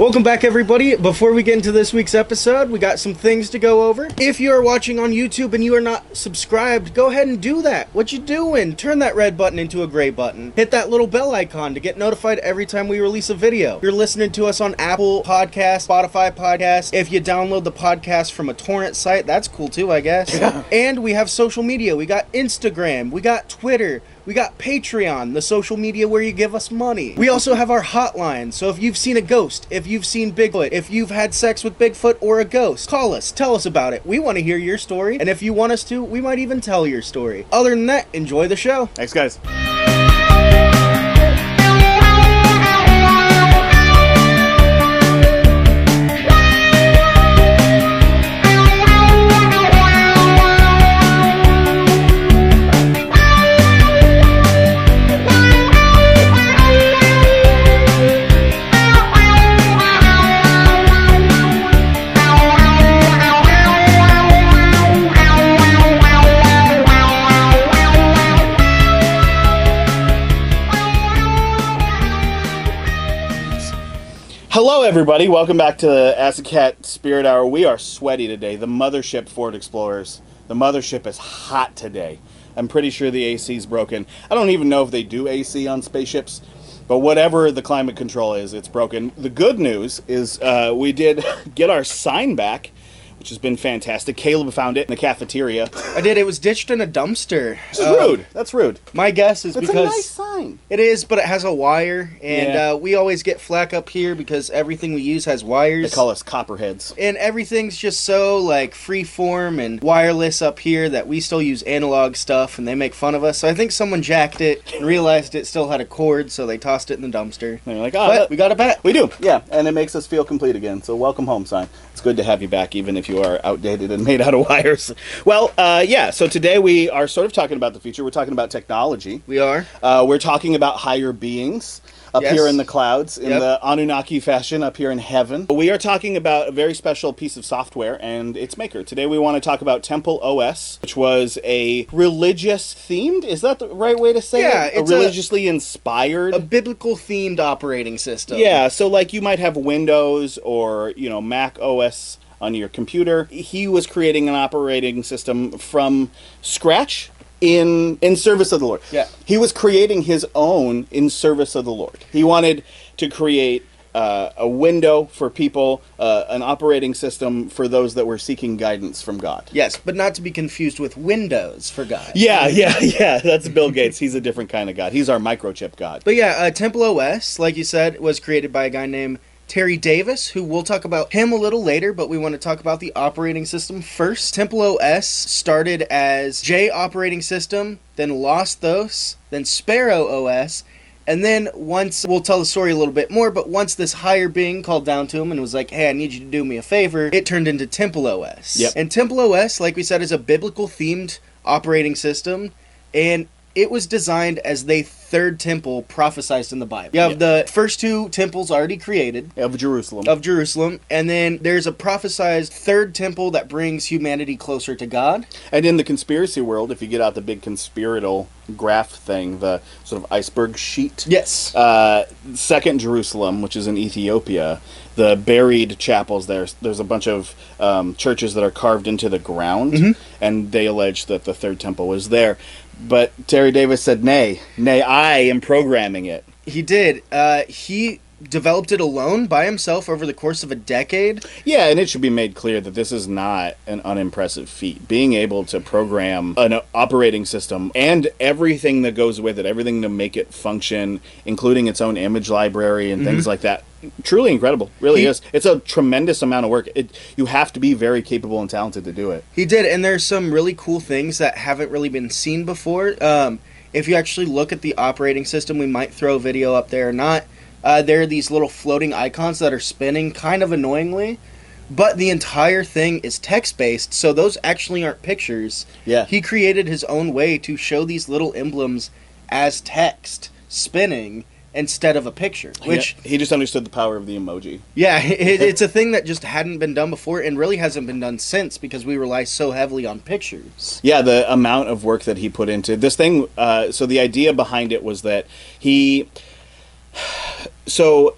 Welcome back, everybody. Before we get into this week's episode, we got some things to go over. If you are watching on YouTube and you are not subscribed, go ahead and do that. What you doing? Turn that red button into a gray button. Hit that little bell icon to get notified every time we release a video. You're listening to us on Apple Podcast, Spotify Podcast. If you download the podcast from a torrent site, that's cool too, I guess. Yeah. And we have social media. We got Instagram, we got Twitter, we got Patreon, the social media where you give us money. We also have our hotline. So if you've seen a ghost, if you've seen Bigfoot, if you've had sex with Bigfoot or a ghost, call us. Tell us about it. We want to hear your story. And if you want us to, we might even tell your story. Other than that, enjoy the show. Thanks, guys. Everybody. Welcome back to Acid Cat Spirit Hour. We are sweaty today. The mothership Ford Explorers. The mothership is hot today. I'm pretty sure the AC is broken. I don't even know if they do AC on spaceships, but whatever the climate control is, it's broken. The good news is uh, we did get our sign back, which has been fantastic. Caleb found it in the cafeteria. I did. It was ditched in a dumpster. This is Uh, rude. That's rude. My guess is That's because a nice sign. it is, but it has a wire, and Yeah. uh, we always get flack up here because everything we use has wires. They call us copperheads. and everything's just so like free form and wireless up here that we still use analog stuff and they make fun of us. So I think someone jacked it and realized it still had a cord, so they tossed it in the dumpster. And they're like, oh, But that- we got a back. We do, yeah, and it makes us feel complete again. So welcome home, sign. It's good to have you back, even if you are outdated and made out of wires. Well, uh, yeah. So today we are sort of talking about the future. We're talking about technology. We are. Uh, we're talking about higher beings up Yes. here in the clouds, in Yep. the Anunnaki fashion, up here in heaven. We are talking about a very special piece of software and its maker. Today we want to talk about Temple OS, which was a religious themed. Is that the right way to say Yeah, it? it's a a- religiously inspired. A biblical themed operating system. Yeah, so like you might have Windows or, you know, Mac OS on your computer. He was creating an operating system from scratch in in service of the Lord. Yeah. He was creating his own in service of the Lord. He wanted to create uh, a window for people, uh, an operating system for those that were seeking guidance from God. Yes, but not to be confused with Windows for God. Yeah, yeah, yeah. That's Bill Gates. He's a different kind of God. He's our microchip God. But yeah, uh, Temple OS, like you said, was created by a guy named Terry Davis, who we'll talk about him a little later, but we want to talk about the operating system first. Temple OS started as J operating system, then LoseThos, then Sparrow OS, and then once we'll tell the story a little bit more, but once this higher being called down to him and was like, "Hey, I need you to do me a favor," it turned into Temple OS. Yep. And Temple OS, like we said, is a biblical themed operating system, and it was designed as the third temple prophesized in the Bible. You have Yeah. the first two temples already created Of Jerusalem. of Jerusalem, and then there's a prophesized third temple that brings humanity closer to God. And in the conspiracy world, if you get out the big conspiratorial graph thing, the sort of iceberg sheet, Yes. uh, Second Jerusalem, which is in Ethiopia, the buried chapels there, there's a bunch of um, churches that are carved into the ground, Mm-hmm. and they allege that the third temple was there. But Terry Davis said, nay, nay, I am programming it. He did. Uh, he developed it alone by himself over the course of a decade. Yeah, and it should be made clear that this is not an unimpressive feat. Being able to program an operating system and everything that goes with it, everything to make it function, including its own image library and things like that, truly incredible. Really He- is. It's a tremendous amount of work. It, you have to be very capable and talented to do it. He did, and there's some really cool things that haven't really been seen before. Um, if you actually look at the operating system, we might throw a video up there or not. Uh, there are these little floating icons that are spinning kind of annoyingly, but the entire thing is text based, so those actually aren't pictures. Yeah. He created his own way to show these little emblems as text spinning instead of a picture, which Yeah, he just understood the power of the emoji. yeah, it, it's a thing that just hadn't been done before and really hasn't been done since because we rely so heavily on pictures. Yeah, the amount of work that he put into this thing. Uh, so the idea behind it was that he. So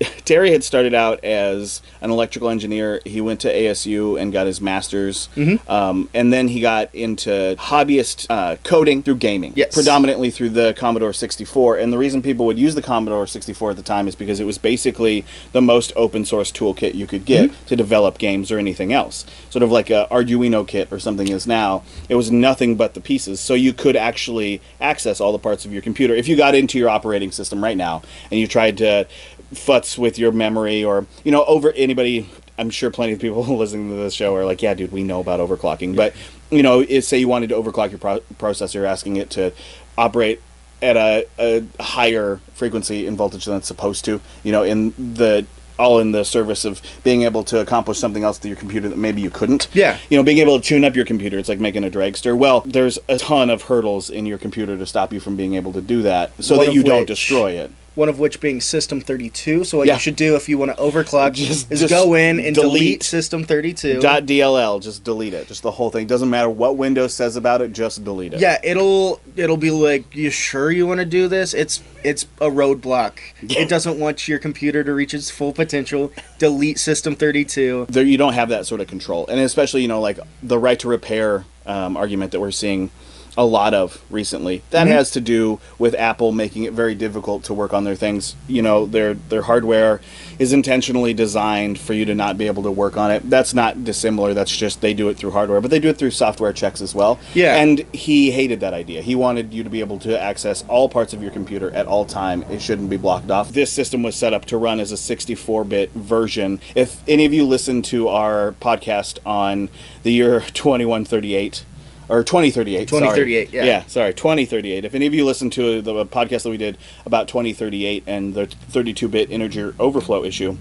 Terry had started out as an electrical engineer. He went to ASU and got his master's, Mm-hmm. um, and then he got into hobbyist uh, coding through gaming, Yes. predominantly through the Commodore 64. And the reason people would use the Commodore 64 at the time is because it was basically the most open source toolkit you could get Mm-hmm. to develop games or anything else. Sort of like a Arduino kit or something is now. It was nothing but the pieces, so you could actually access all the parts of your computer. If you got into your operating system right now and you tried to futz with your memory or you know over anybody i'm sure plenty of people listening to this show are like yeah dude we know about overclocking. But you know if, say you wanted to overclock your pro- processor asking it to operate at a, a higher frequency and voltage than it's supposed to you know in the all in the service of being able to accomplish something else to your computer that maybe you couldn't. Yeah. you know being able to tune up your computer it's like making a dragster. Well there's a ton of hurdles in your computer to stop you from being able to do that so One that you don't destroy it One of which being System 32. So what Yeah. you should do if you want to overclock Just- is just go in and delete, delete. System 32. Dot DLL, just delete it. Just the whole thing. Doesn't matter what Windows says about it, just delete it. Yeah, it'll it'll be like, you sure you want to do this? It's it's a roadblock. Yeah. It doesn't want your computer to reach its full potential. Delete System 32. There, you don't have that sort of control, and especially you know like the right to repair um, argument that we're seeing a lot of recently. That Mhm. has to do with Apple making it very difficult to work on their things. You know, their their hardware is intentionally designed for you to not be able to work on it. That's not dissimilar. That's just they do it through hardware, but they do it through software checks as well. Yeah. And he hated that idea. He wanted you to be able to access all parts of your computer at all time. It shouldn't be blocked off. This system was set up to run as a 64-bit version. If any of you listen to our podcast on the year 2138 or 2038, sorry. 2038, yeah. Yeah, sorry, 2038. If any of you listen to the podcast that we did about 2038 and the 32-bit integer overflow issue,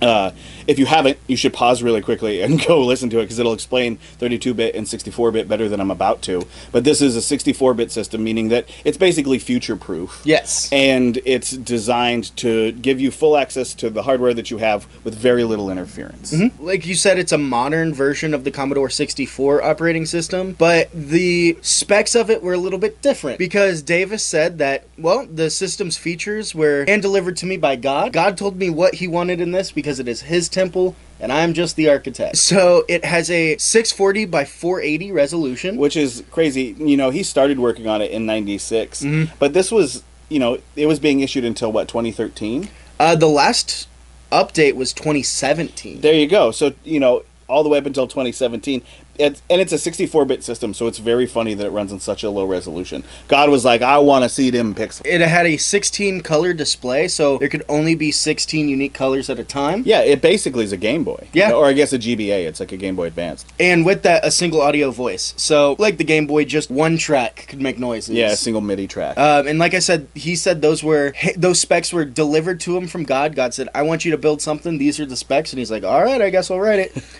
uh, if you haven't, you should pause really quickly and go listen to it because it'll explain 32-bit and 64-bit better than I'm about to. But this is a 64-bit system, meaning that it's basically future-proof. Yes. And it's designed to give you full access to the hardware that you have with very little interference. Like you said, it's a modern version of the Commodore 64 operating system, but the specs of it were a little bit different because Davis said that, well, the system's features were hand delivered to me by God. God told me what he wanted in this because it is his temple and I'm just the architect. So it has a 640 by 480 resolution. which is crazy. You know, he started working on it in '96, Mhm. but this was, you know, it was being issued until what 2013. Uh, the last update was 2017. There you go. So you know, all the way up until 2017. It's, and it's a 64-bit system, so it's very funny that it runs in such a low resolution. God was like, "I want to see them pixels." It had a 16 color display, so there could only be 16 unique colors at a time. Yeah, it basically is a Game Boy. Yeah. or I guess a GBA. It's like a Game Boy Advance. And with that, a single audio voice. So, like the Game Boy, just one track could make noises. Yeah, a single MIDI track. Um, and like I said, he said those were those specs were delivered to him from God. God said, "I want you to build something. These are the specs." And he's like, "All right, I guess I'll write it."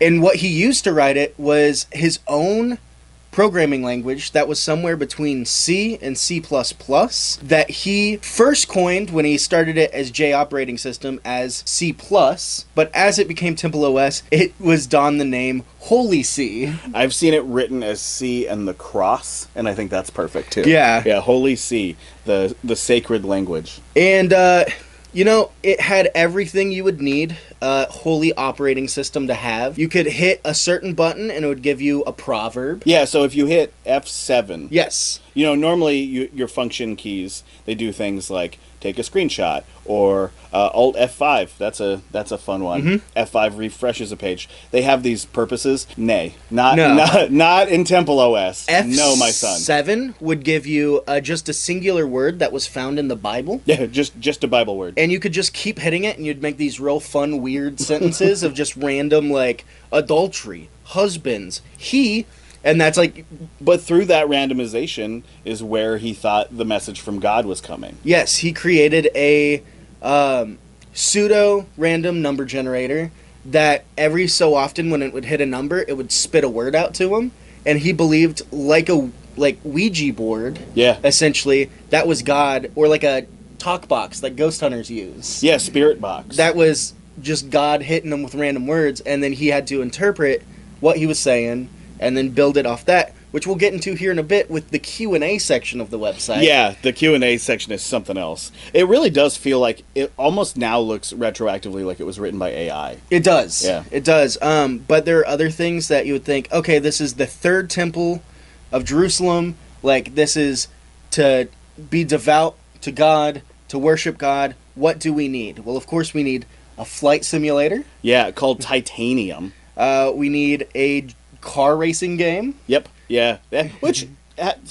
and what he used to write it was his own programming language that was somewhere between C and C++ that he first coined when he started it as J operating system as C+, but as it became Temple OS, it was donned the name Holy C. I've seen it written as C and the cross, and I think that's perfect too. Yeah. yeah, Holy C, the the sacred language. And uh, you know, it had everything you would need a holy operating system to have. You could hit a certain button and it would give you a proverb. Yeah, so if you hit F7, Yes. you know, normally you, your function keys they do things like take a screenshot or uh, Alt F5. That's a that's a fun one. Mm-hmm. F5 refreshes a page. They have these purposes. Nay, not No. not not in Temple OS. F no, my son. Seven would give you uh, just a singular word that was found in the Bible. Yeah, just just a Bible word. And you could just keep hitting it, and you'd make these real fun, weird sentences of just random, like adultery, husbands, he, and that's like But through that randomization is where he thought the message from God was coming. Yes, he created a um, pseudo random number generator that every so often, when it would hit a number, it would spit a word out to him, and he believed like a like Ouija board, Yeah. essentially that was God, or like a talk box that ghost hunters use. Yeah, Spirit Box. That was just God hitting him with random words, and then he had to interpret what he was saying and then build it off that. which we'll get into here in a bit with the Q and A section of the website. Yeah, the Q and A section is something else. It really does feel like it almost now looks retroactively like it was written by AI. It does. Yeah. It does. Um, but there are other things that you would think, okay, this is the third temple of Jerusalem. Like, this is to be devout to God, to worship God. What do we need? Well, of course, we need a flight simulator. Yeah, called Titanium. Uh, we need a car racing game. Yep. Yeah. yeah. Which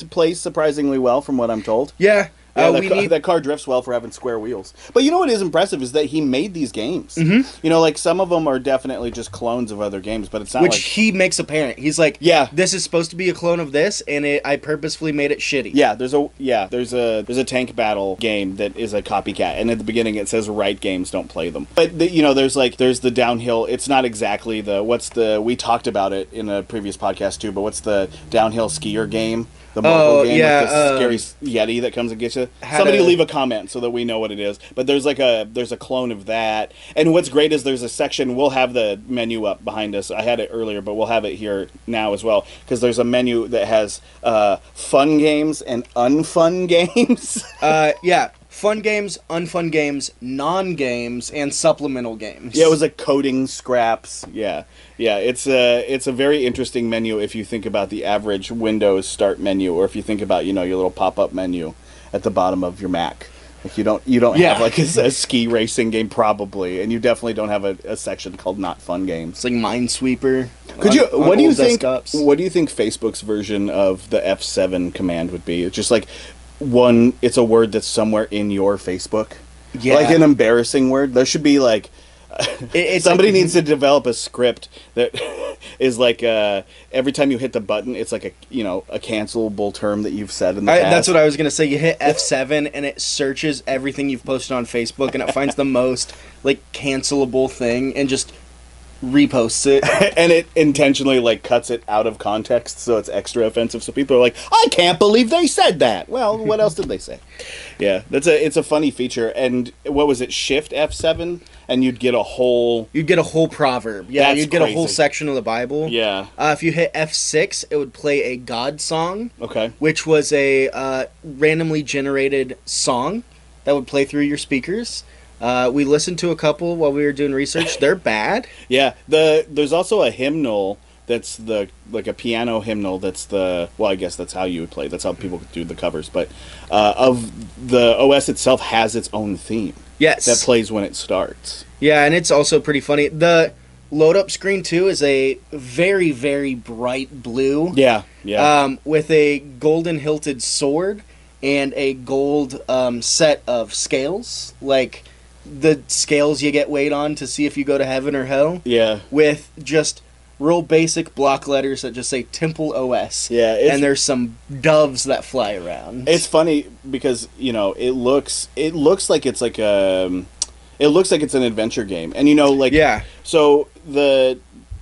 plays surprisingly well, from what I'm told. Yeah. Yeah, uh, that, we car, need. that car drifts well for having square wheels. But you know what is impressive is that he made these games. Mm-hmm. You know, like some of them are definitely just clones of other games, but it's not which like he makes apparent. He's like, Yeah. this is supposed to be a clone of this, and it, I purposefully made it shitty. Yeah, there's a yeah, there's a there's a tank battle game that is a copycat, and at the beginning it says "Right games don't play them." But the, you know, there's like there's the downhill. It's not exactly the what's the we talked about it in a previous podcast too. But what's the downhill skier game? The mobile Oh, game yeah, with the um, scary yeti that comes and gets you. Somebody to- leave a comment so that we know what it is. But there's like a there's a clone of that. And what's great is there's a section. We'll have the menu up behind us. I had it earlier, but we'll have it here now as well because there's a menu that has uh, fun games and unfun games. Uh, yeah. Fun games, unfun games, non games, and supplemental games. yeah, it was like coding scraps. Yeah, yeah. It's a it's a very interesting menu if you think about the average Windows start menu, or if you think about you know your little pop up menu at the bottom of your Mac. Like you don't you don't Yeah. have like a, a ski racing game probably, and you definitely don't have a, a section called not fun games. It's like Minesweeper. Could on- you? What do you think? desktops. What do you think Facebook's version of the F seven command would be? It's just like one. It's a word that's somewhere in your Facebook. Yeah. Like an embarrassing word. There should be like. It- somebody like- needs to develop a script that is like uh, every time you hit the button, it's like a you know a cancelable term that you've said in the I, past. that's what I was gonna say. You hit F seven and it searches everything you've posted on Facebook and it finds the most like cancelable thing and just reposts it. and it intentionally like cuts it out of context so it's extra offensive so people are like i can't believe they said that well what else did they say yeah that's a it's a funny feature and what was it shift f7 and you'd get a whole You'd get a whole proverb. Yeah, you'd get a whole section of the Bible. yeah Uh, if you hit F six, it would play a God song, okay which was a uh, randomly generated song that would play through your speakers. Uh, we listened to a couple while we were doing research. They're bad. yeah the there's also a hymnal that's the like a piano hymnal that's the well i guess that's how you would play that's how people do the covers but uh, of the os itself has its own theme Yes. that plays when it starts Yeah, and it's also pretty funny. The load up screen too is a very very bright blue. yeah yeah Um, with a golden hilted sword and a gold um, set of scales, like the scales you get weighed on to see if you go to heaven or hell, yeah with just real basic block letters that just say Temple OS. Yeah, and there's some doves that fly around. It's funny because you know it looks it looks like it's like a it looks like it's an adventure game, and you know like yeah, So the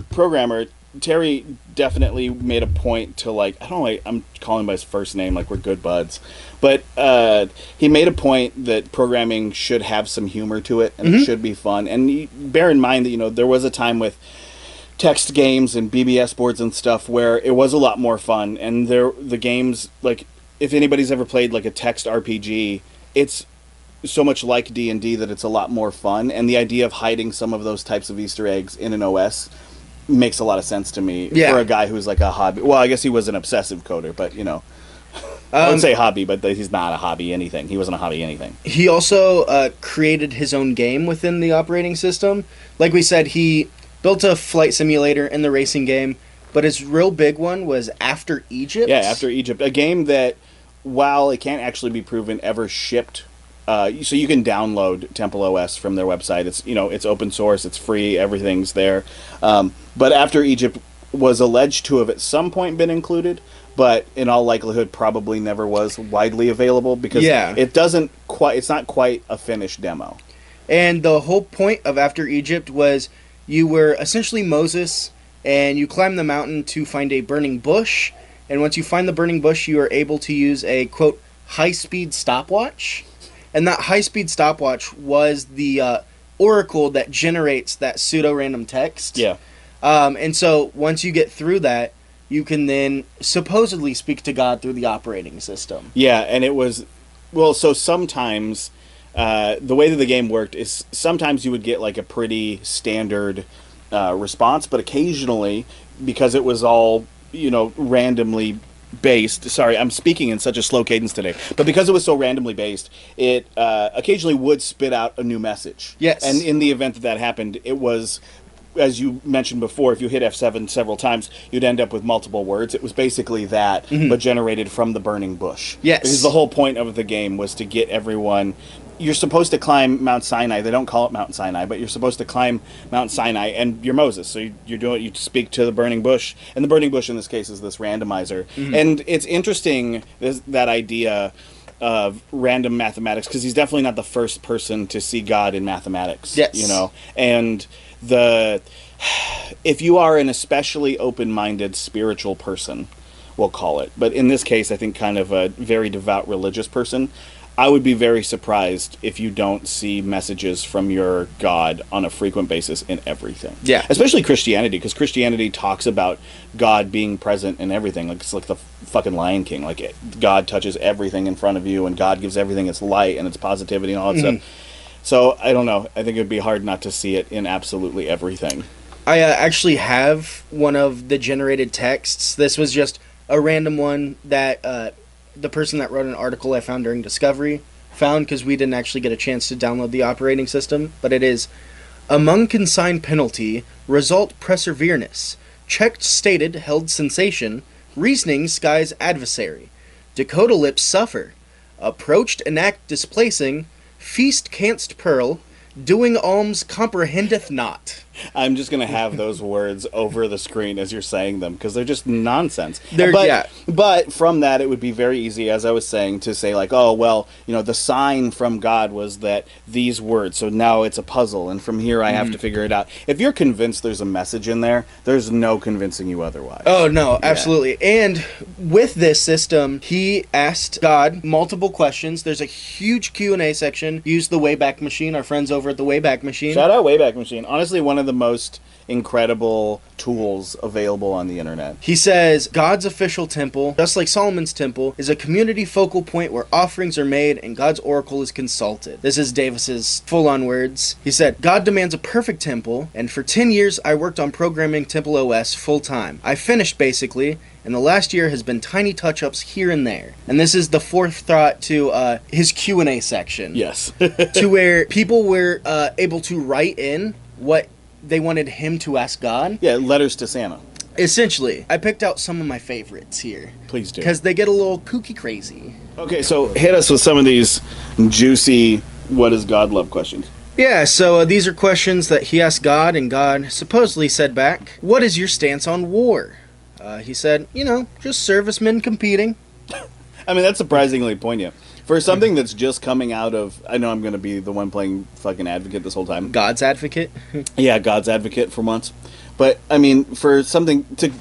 programmer Terry definitely made a point to like I don't know like, I'm calling by his first name like we're good buds, but uh, he made a point that programming should have some humor to it and it should be fun. And you, bear in mind that you know there was a time with text games and BBS boards and stuff where it was a lot more fun and there the games like if anybody's ever played like a text RPG it's so much like D&D that it's a lot more fun and the idea of hiding some of those types of easter eggs in an OS makes a lot of sense to me Yeah. for a guy who's like a hobby well I guess he was an obsessive coder but you know I Um, would say hobby but he's not a hobby anything he wasn't a hobby anything he also uh, created his own game within the operating system. Like we said, he built a flight simulator in the racing game, but his real big one was After Egypt. Yeah, after Egypt, a game that, while it can't actually be proven ever shipped, uh, so you can download Temple OS from their website. It's you know it's open source, it's free, everything's there. Um, but after Egypt was alleged to have at some point been included, but in all likelihood probably never was widely available because Yeah. it doesn't quite. It's not quite a finished demo. And the whole point of After Egypt was you were essentially Moses and you climb the mountain to find a burning bush. And once you find the burning bush, you are able to use a quote high speed stopwatch. And that high speed stopwatch was the uh, oracle that generates that pseudo random text. Yeah, Um, and so once you get through that, you can then supposedly speak to God through the operating system. Yeah, and it was well. So sometimes uh, the way that the game worked is sometimes you would get like a pretty standard uh, response, but occasionally because it was all you know randomly based. Sorry, I'm speaking in such a slow cadence today, but because it was so randomly based, it uh, occasionally would spit out a new message. Yes. and in the event that that happened, it was. As you mentioned before, if you hit F7 several times, you'd end up with multiple words. It was basically that, mm-hmm. but generated from the burning bush. Yes. Because the whole point of the game was to get everyone. You're supposed to climb Mount Sinai. They don't call it Mount Sinai, but you're supposed to climb Mount Sinai, and you're Moses. So you, you're doing. You speak to the burning bush, and the burning bush in this case is this randomizer. Mm-hmm. And it's interesting this, that idea of random mathematics because he's definitely not the first person to see God in mathematics. Yes. You know, and the if you are an especially open-minded spiritual person we'll call it but in this case i think kind of a very devout religious person i would be very surprised if you don't see messages from your god on a frequent basis in everything Yeah. especially christianity because christianity talks about god being present in everything like it's like the fucking lion king like it, god touches everything in front of you and god gives everything its light and its positivity and all that stuff so I don't know. I think it would be hard not to see it in absolutely everything. I uh, actually have one of the generated texts. This was just a random one that uh, the person that wrote an article I found during Discovery found because we didn't actually get a chance to download the operating system. But it is among consigned penalty, result persevereness, checked stated held sensation, reasoning skies adversary, Dakota lips suffer, approached enact displacing, feast canst pearl, doing alms comprehendeth not. I'm just gonna have those words over the screen as you're saying them because they're just nonsense. They're- but, yeah. But from that, it would be very easy, as I was saying, to say like, oh well, you know, the sign from God was that these words. So now it's a puzzle, and from here I have to mm. figure it out. If you're convinced there's a message in there, there's no convincing you otherwise. Oh no, absolutely. And with this system, he asked God multiple questions. There's a huge Q and A section. Use the Wayback Machine. Our friends over at the Wayback Machine. Shout out Wayback Machine. Honestly, one of the most incredible tools available on the internet. He says God's official temple, just like Solomon's temple, is a community focal point where offerings are made and God's oracle is consulted. This is Davis's full-on words. He said, "God demands a perfect temple, and for 10 years I worked on programming Temple OS full-time. I finished basically, and the last year has been tiny touch-ups here and there. And this is the fourth thought to uh, his Q&A section. Yes. to where people were uh, able to write in what they wanted him to ask God. yeah, letters to Santa. Essentially, I picked out some of my favorites here Please do. because they get a little kooky crazy. Okay, so hit us with some of these juicy what does God love questions. Yeah, so uh, these are questions that he asked God, and God supposedly said back, What is your stance on war? Uh, he said, You know, just servicemen competing. I mean, that's surprisingly poignant. For something that's just coming out of, I know I'm going to be the one playing fucking advocate this whole time. God's advocate. Yeah, God's advocate for once. But, I mean, for something to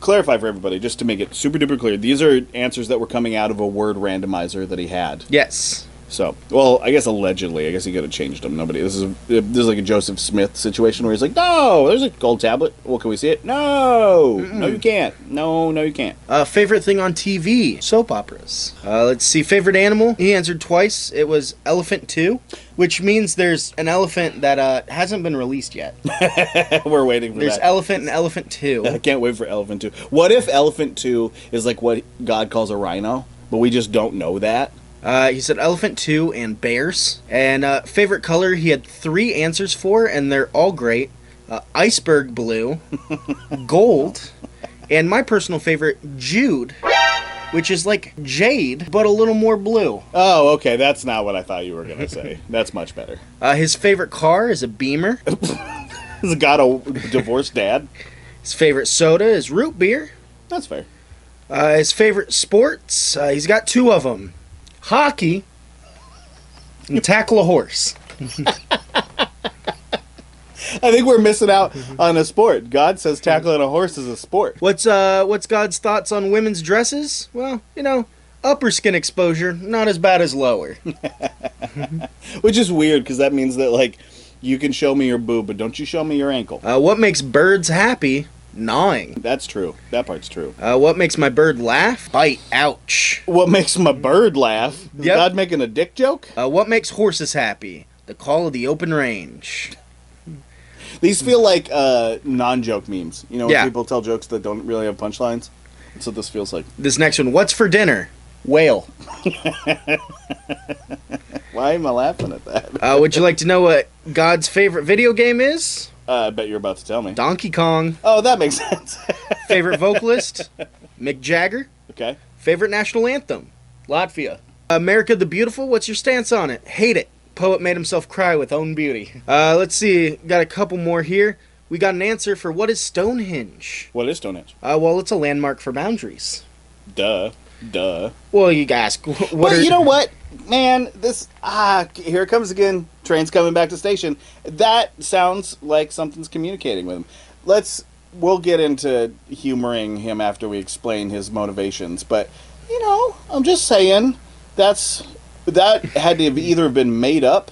clarify for everybody, just to make it super duper clear, these are answers that were coming out of a word randomizer that he had. yes. So, well, I guess allegedly, I guess he could have changed them. Nobody. This is this is like a Joseph Smith situation where he's like, "No, there's a gold tablet. Well, can we see it? No, no, you can't. No, no, you can't." Uh, favorite thing on TV? Soap operas. Uh, let's see. Favorite animal? He answered twice. It was Elephant 2, which means there's an elephant that uh, hasn't been released yet. We're waiting for There's that. Elephant and Elephant two. I can't wait for Elephant Two. What if Elephant Two is like what God calls a rhino, but we just don't know that? Uh, he said Elephant 2 and Bears. And uh, favorite color? He had three answers for, and they're all great uh, Iceberg Blue, Gold, and my personal favorite, Jude, which is like Jade, but a little more blue. Oh, okay, that's not what I thought you were gonna say. that's much better. Uh, his favorite car is a Beamer. He's got a divorced dad? His favorite soda is root beer. That's fair. Uh, his favorite sports, uh, he's got two of them hockey and tackle a horse. I think we're missing out on a sport. God says tackling a horse is a sport. What's uh what's God's thoughts on women's dresses? Well, you know, upper skin exposure, not as bad as lower. Which is weird because that means that like you can show me your boob, but don't you show me your ankle. Uh, what makes birds happy? Gnawing. That's true. That part's true. Uh, what makes my bird laugh? Bite. Ouch. What makes my bird laugh? Yep. God making a dick joke? Uh, what makes horses happy? The call of the open range. These feel like uh, non-joke memes. You know, when Yeah. people tell jokes that don't really have punchlines. That's what this feels like. This next one. What's for dinner? Whale. Why am I laughing at that? Uh, would you like to know what God's favorite video game is? Uh, I bet you're about to tell me. Donkey Kong. Oh, that makes sense. Favorite vocalist? Mick Jagger. okay. Favorite national anthem? Latvia. America the Beautiful, what's your stance on it? Hate it. Poet made himself cry with own beauty. Uh, let's see, got a couple more here. We got an answer for what is Stonehenge? What is Stonehenge? Uh, well, it's a landmark for boundaries. Duh. Duh. Well, you ask, what But are, you know what, man? This ah, here it comes again. Train's coming back to station. That sounds like something's communicating with him. Let's. We'll get into humoring him after we explain his motivations. But you know, I'm just saying that's that had to have either been made up,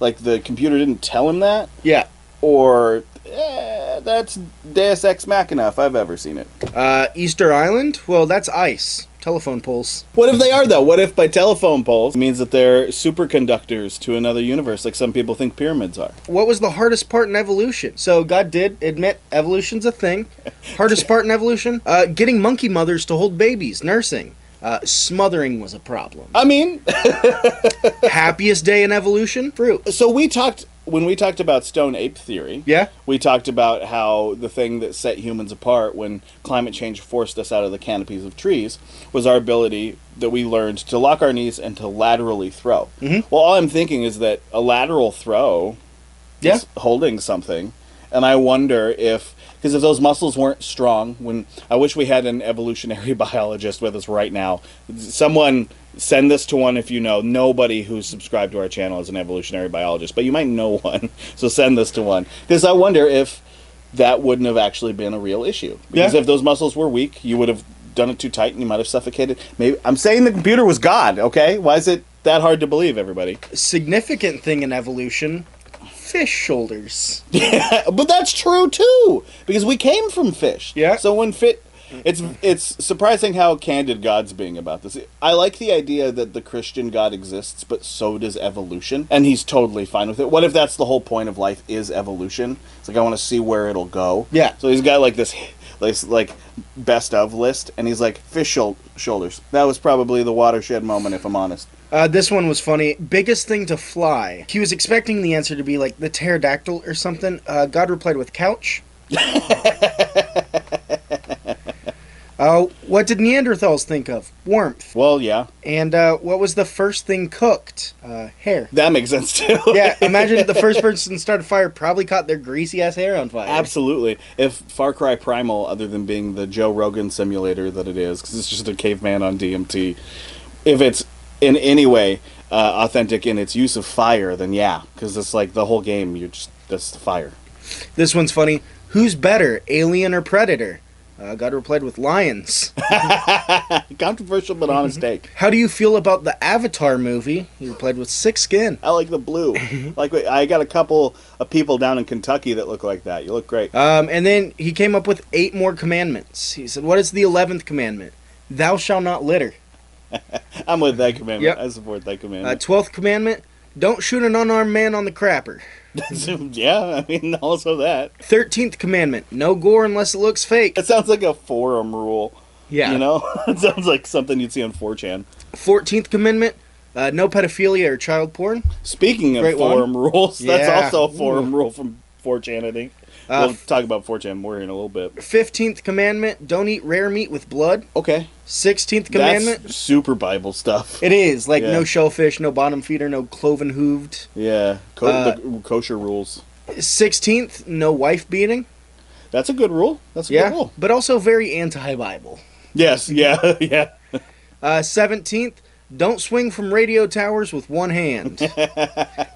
like the computer didn't tell him that, Yeah. or eh, that's Deus Ex Machina if I've ever seen it. Uh, Easter Island? Well, that's ice. Telephone poles. What if they are though? What if by telephone poles means that they're superconductors to another universe, like some people think pyramids are? What was the hardest part in evolution? So God did admit evolution's a thing. Hardest part in evolution? Uh, getting monkey mothers to hold babies, nursing. Uh, smothering was a problem. I mean, Happiest day in evolution? Fruit. so we talked when we talked about stone ape theory. Yeah? We talked about how the thing that set humans apart when climate change forced us out of the canopies of trees was our ability that we learned to lock our knees and to laterally throw. Mhm. Well, all I'm thinking is that a lateral throw Yeah. is holding something, and I wonder if because if those muscles weren't strong, when I wish we had an evolutionary biologist with us right now. Someone send this to one if you know. Nobody who's subscribed to our channel is an evolutionary biologist, but you might know one. So send this to one because I wonder if that wouldn't have actually been a real issue. Because Yeah. if those muscles were weak, you would have done it too tight and you might have suffocated. Maybe I'm saying the computer was God. Okay, why is it that hard to believe, everybody? Significant thing in evolution fish shoulders. Yeah, but that's true too because we came from fish. Yeah. So when fit, it's it's surprising how candid God's being about this. I like the idea that the Christian God exists, but so does evolution, and He's totally fine with it. What if that's the whole point of life is evolution? It's like I want to see where it'll go. Yeah. So He's got like this. Like, like best of list, and he's like fish shou- shoulders. That was probably the watershed moment, if I'm honest. Uh, this one was funny. Biggest thing to fly. He was expecting the answer to be like the pterodactyl or something. Uh, God replied with couch. uh, what did Neanderthals think of? Warmth. Well, yeah, And uh, what was the first thing cooked? Uh, hair. that makes sense too. Yeah, imagine the first person started fire probably caught their greasy ass hair on fire. Absolutely. If Far Cry Primal, other than being the Joe Rogan simulator that it is, because it's just a caveman on DMT, if it's in any way uh, authentic in its use of fire, then yeah, because it's like the whole game. You're just that's fire. This one's funny. Who's better, alien or predator? Uh, God replied with lions. Controversial but honest take. How do you feel about the Avatar movie? He replied with sick skin. I like the blue. like I got a couple of people down in Kentucky that look like that. You look great. Um, and then he came up with eight more commandments. He said, What is the eleventh commandment? Thou shalt not litter. I'm with that commandment. Yep. I support that Uh, commandment. Twelfth commandment, don't shoot an unarmed man on the crapper. yeah, I mean also that. Thirteenth commandment, no gore unless it looks fake. It sounds like a forum rule. Yeah. You know, it sounds like something you'd see on 4chan. Fourteenth commandment, uh, no pedophilia or child porn. Speaking of Great one. forum rules, that's also a forum rule from 4chan, I think. Uh, we'll talk about 4chan more in a little bit. Fifteenth commandment, don't eat rare meat with blood. Okay. Sixteenth commandment, That's super Bible stuff. it is like Yeah. no shellfish, no bottom feeder, no cloven hooved. Yeah. Co- Uh, the kosher rules. Sixteenth, no wife beating. That's a good rule. That's a Yeah, good rule. but also very anti-Bible. Yes, yeah, yeah. Uh, Seventeenth, don't swing from radio towers with one hand.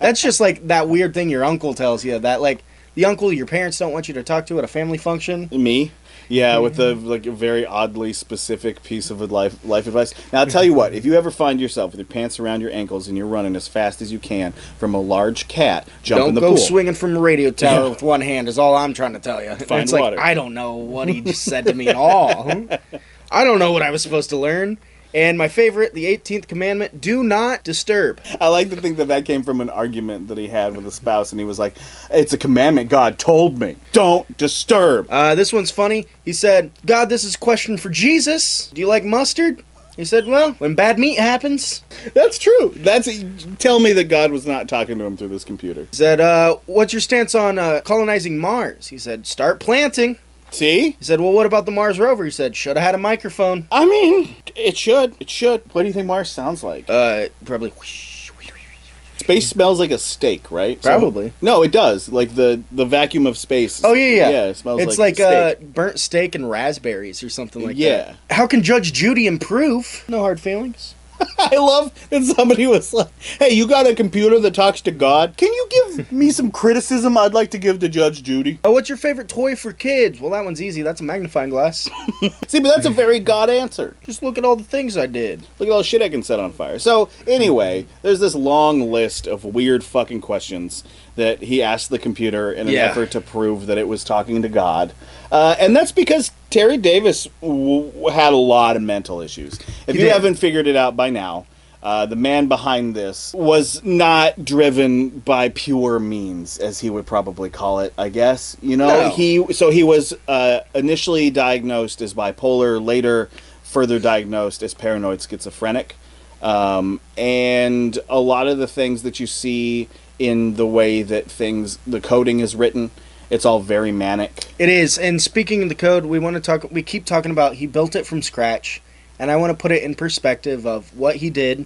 That's just like that weird thing your uncle tells you. That like the uncle your parents don't want you to talk to at a family function. Me? Yeah, mm-hmm. with the like a very oddly specific piece of life life advice. Now I'll tell you what: if you ever find yourself with your pants around your ankles and you're running as fast as you can from a large cat, jump don't in the go pool. swinging from a radio tower with one hand. Is all I'm trying to tell you. Find it's water. like I don't know what he just said to me at all. I don't know what I was supposed to learn. And my favorite, the 18th commandment: Do not disturb. I like to think that that came from an argument that he had with a spouse, and he was like, "It's a commandment God told me. Don't disturb." Uh, this one's funny. He said, God, this is a question for Jesus. Do you like mustard? He said, Well, when bad meat happens. That's true. That's tell me that God was not talking to him through this computer. He said, uh, What's your stance on uh, colonizing Mars? He said, Start planting. See? He said, Well, what about the Mars rover? He said, Should have had a microphone. I mean, it should. It should. What do you think Mars sounds like? Uh, probably. Space smells like a steak, right? So- Probably. no, it does. Like the the vacuum of space. Oh, yeah, yeah. Yeah, it smells like It's like, like, uh, steak. burnt steak and raspberries or something like Yeah. that. Yeah. How can Judge Judy improve? No hard feelings. I love that somebody was like, "Hey, you got a computer that talks to God? Can you give me some criticism I'd like to give to Judge Judy?" Oh, what's your favorite toy for kids? Well, that one's easy. That's a magnifying glass. See, but that's a very God answer. Just look at all the things I did. Look at all the shit I can set on fire. So, anyway, there's this long list of weird fucking questions that he asked the computer in an Yeah. effort to prove that it was talking to God. Uh, and that's because Terry Davis w- w- had a lot of mental issues. If you haven't figured it out by now, uh, the man behind this was not driven by pure means, as he would probably call it. I guess you know No. he. So he was uh, initially diagnosed as bipolar, later further diagnosed as paranoid schizophrenic, um, and a lot of the things that you see in the way that things the coding is written, it's all very manic. It is. And speaking of the code, we want to talk. We keep talking about he built it from scratch, and I want to put it in perspective of what he did.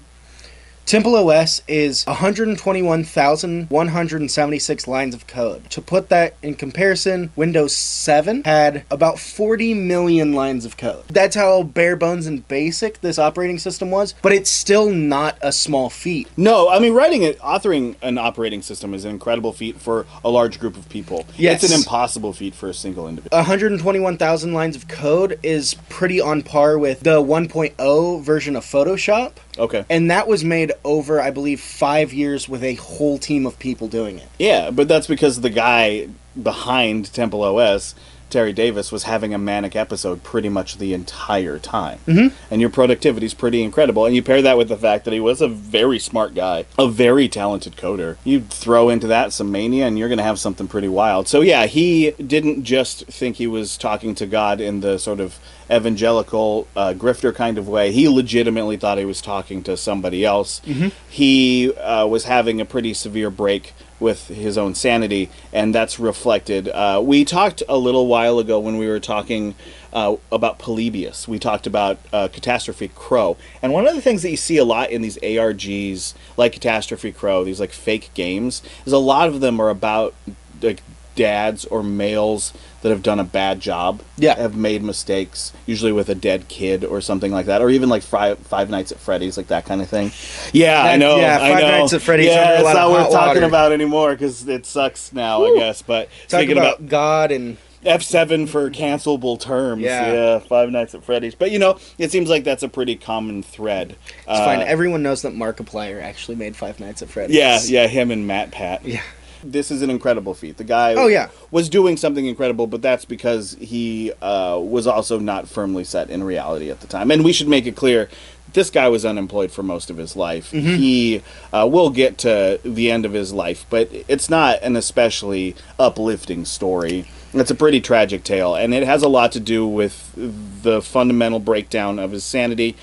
Temple OS is 121,176 lines of code. To put that in comparison, Windows 7 had about 40 million lines of code. That's how bare bones and basic this operating system was, but it's still not a small feat. No, I mean writing it, authoring an operating system is an incredible feat for a large group of people. Yes. It's an impossible feat for a single individual. 121,000 lines of code is pretty on par with the 1.0 version of Photoshop. Okay. And that was made over, I believe, five years with a whole team of people doing it. Yeah, but that's because the guy behind Temple OS, Terry Davis, was having a manic episode pretty much the entire time. Mm-hmm. And your productivity is pretty incredible. And you pair that with the fact that he was a very smart guy, a very talented coder. You throw into that some mania, and you're going to have something pretty wild. So, yeah, he didn't just think he was talking to God in the sort of evangelical uh, grifter kind of way. He legitimately thought he was talking to somebody else. He uh, was having a pretty severe break with his own sanity, and that's reflected. Uh, we talked a little while ago when we were talking uh, about Polybius. We talked about uh, Catastrophe Crow, and one of the things that you see a lot in these ARGs, like Catastrophe Crow, these like fake games, is a lot of them are about like dads or males that have done a bad job, Yeah. have made mistakes, usually with a dead kid or something like that, or even like Five, five Nights at Freddy's, like that kind of thing. Yeah, I know. yeah, Five know. Nights at Freddy's Yeah, it's not worth talking about anymore because it sucks now, I guess. But Talk speaking about, about, God and F7 for cancelable terms, Yeah. yeah. Five Nights at Freddy's. But you know, it seems like that's a pretty common thread. it's Uh, fine. Everyone knows that Markiplier actually made Five Nights at Freddy's. Yeah, yeah, him and MatPat. Yeah. This is an incredible feat. The guy Oh, yeah. was doing something incredible, but that's because he uh, was also not firmly set in reality at the time. And we should make it clear this guy was unemployed for most of his life. Mm-hmm. He uh, will get to the end of his life, but it's not an especially uplifting story. It's a pretty tragic tale, and it has a lot to do with the fundamental breakdown of his sanity.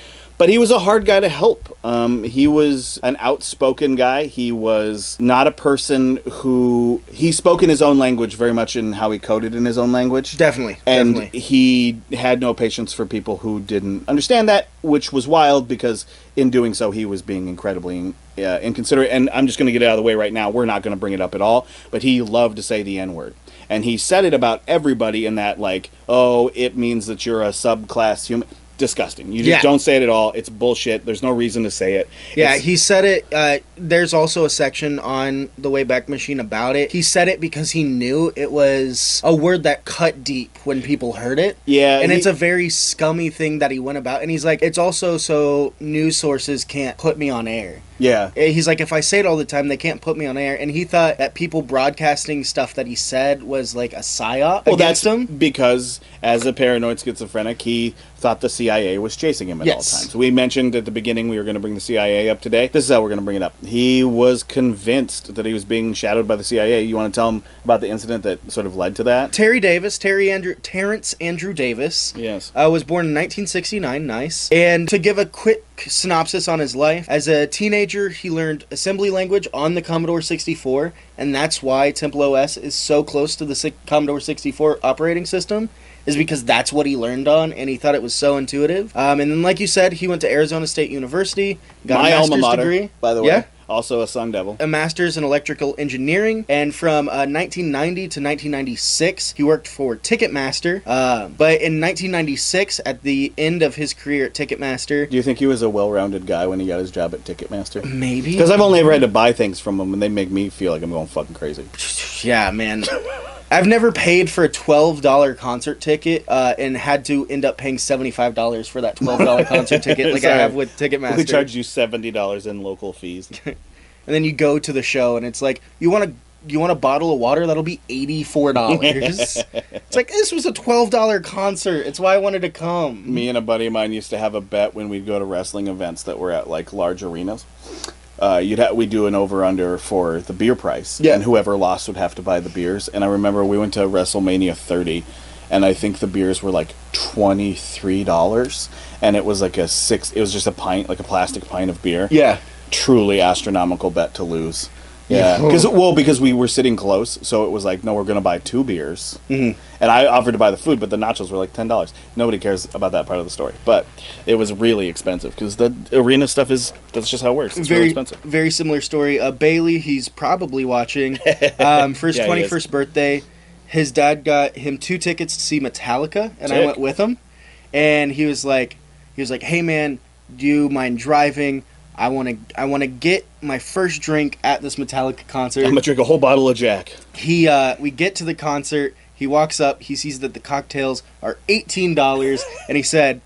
But he was a hard guy to help. Um, he was an outspoken guy. He was not a person who he spoke in his own language very much in how he coded in his own language. Definitely. And definitely. he had no patience for people who didn't understand that, which was wild because in doing so, he was being incredibly uh, inconsiderate. And I'm just going to get it out of the way right now. We're not going to bring it up at all. But he loved to say the N word. And he said it about everybody in that, like, oh, it means that you're a subclass human. Disgusting. You just Yeah. don't say it at all. It's bullshit. There's no reason to say it. Yeah, It's- he said it. Uh, there's also a section on the Wayback Machine about it. He said it because he knew it was a word that cut deep when people heard it. Yeah, and he- it's a very scummy thing that he went about. And he's like, it's also so news sources can't put me on air. Yeah. Eh, He's like, if I say it all the time, they can't put me on air. And he thought that people broadcasting stuff that he said was like a psyop Well, against that's him. because as a paranoid schizophrenic, he thought the CIA was chasing him at Yes. all times. We mentioned at the beginning we were going to bring the CIA up today. This is how we're going to bring it up. He was convinced that he was being shadowed by the CIA. You want to tell him about the incident that sort of led to that? Terry Davis, Terry Andrew, Terrence Andrew Davis, Yes. uh, was born in 1969. Nice. And to give a quick synopsis on his life, as a teenager, he learned assembly language on the Commodore 64, and that's why Temple OS is so close to the Commodore 64 operating system. Is because that's what he learned on, and he thought it was so intuitive. Um, and then, like you said, he went to Arizona State University, got My a master's alma mater, degree. by the way. Yeah. Also a Sun Devil. a master's in electrical engineering, and from uh, 1990 to 1996, he worked for Ticketmaster. Uh, but in 1996, at the end of his career at Ticketmaster, Do you think he was a well-rounded guy when he got his job at Ticketmaster? maybe. Because I've only ever had to buy things from him, and they make me feel like I'm going fucking crazy. Yeah, man. I've never paid for a twelve dollar concert ticket uh, and had to end up paying seventy five dollars for that twelve dollar concert ticket, like I have with Ticketmaster. They charge you seventy dollars in local fees. and then you go to the show, and it's like you want to. You want a bottle of water? That'll be eighty four dollars. it's like this was a twelve dollar concert. It's why I wanted to come. me and a buddy of mine used to have a bet when we'd go to wrestling events that were at like large arenas. Uh, you'd ha- we do an over under for the beer price, Yeah. and whoever lost would have to buy the beers. And I remember we went to WrestleMania 30, and I think the beers were like twenty three dollars, and it was like a six. It was just a pint, like a plastic pint of beer. Yeah. truly astronomical bet to lose. Yeah, Yeah. because well, because we were sitting close, so it was like, no, we're gonna buy two beers, Mhm. and I offered to buy the food, but the nachos were like ten dollars. Nobody cares about that part of the story, but it was really expensive because the arena stuff is that's just how it works. It's very really expensive. very similar story. Uh, Bailey, he's probably watching. Um, for his Yeah, he twenty is. first birthday, his dad got him two tickets to see Metallica, and I went with him. And he was like, he was like, "Hey man, do you mind driving? I want to, I want to get my first drink at this Metallica concert." I'm gonna drink a whole bottle of Jack. he, uh, we get to the concert. He walks up. He sees that the cocktails are eighteen dollars, and he said.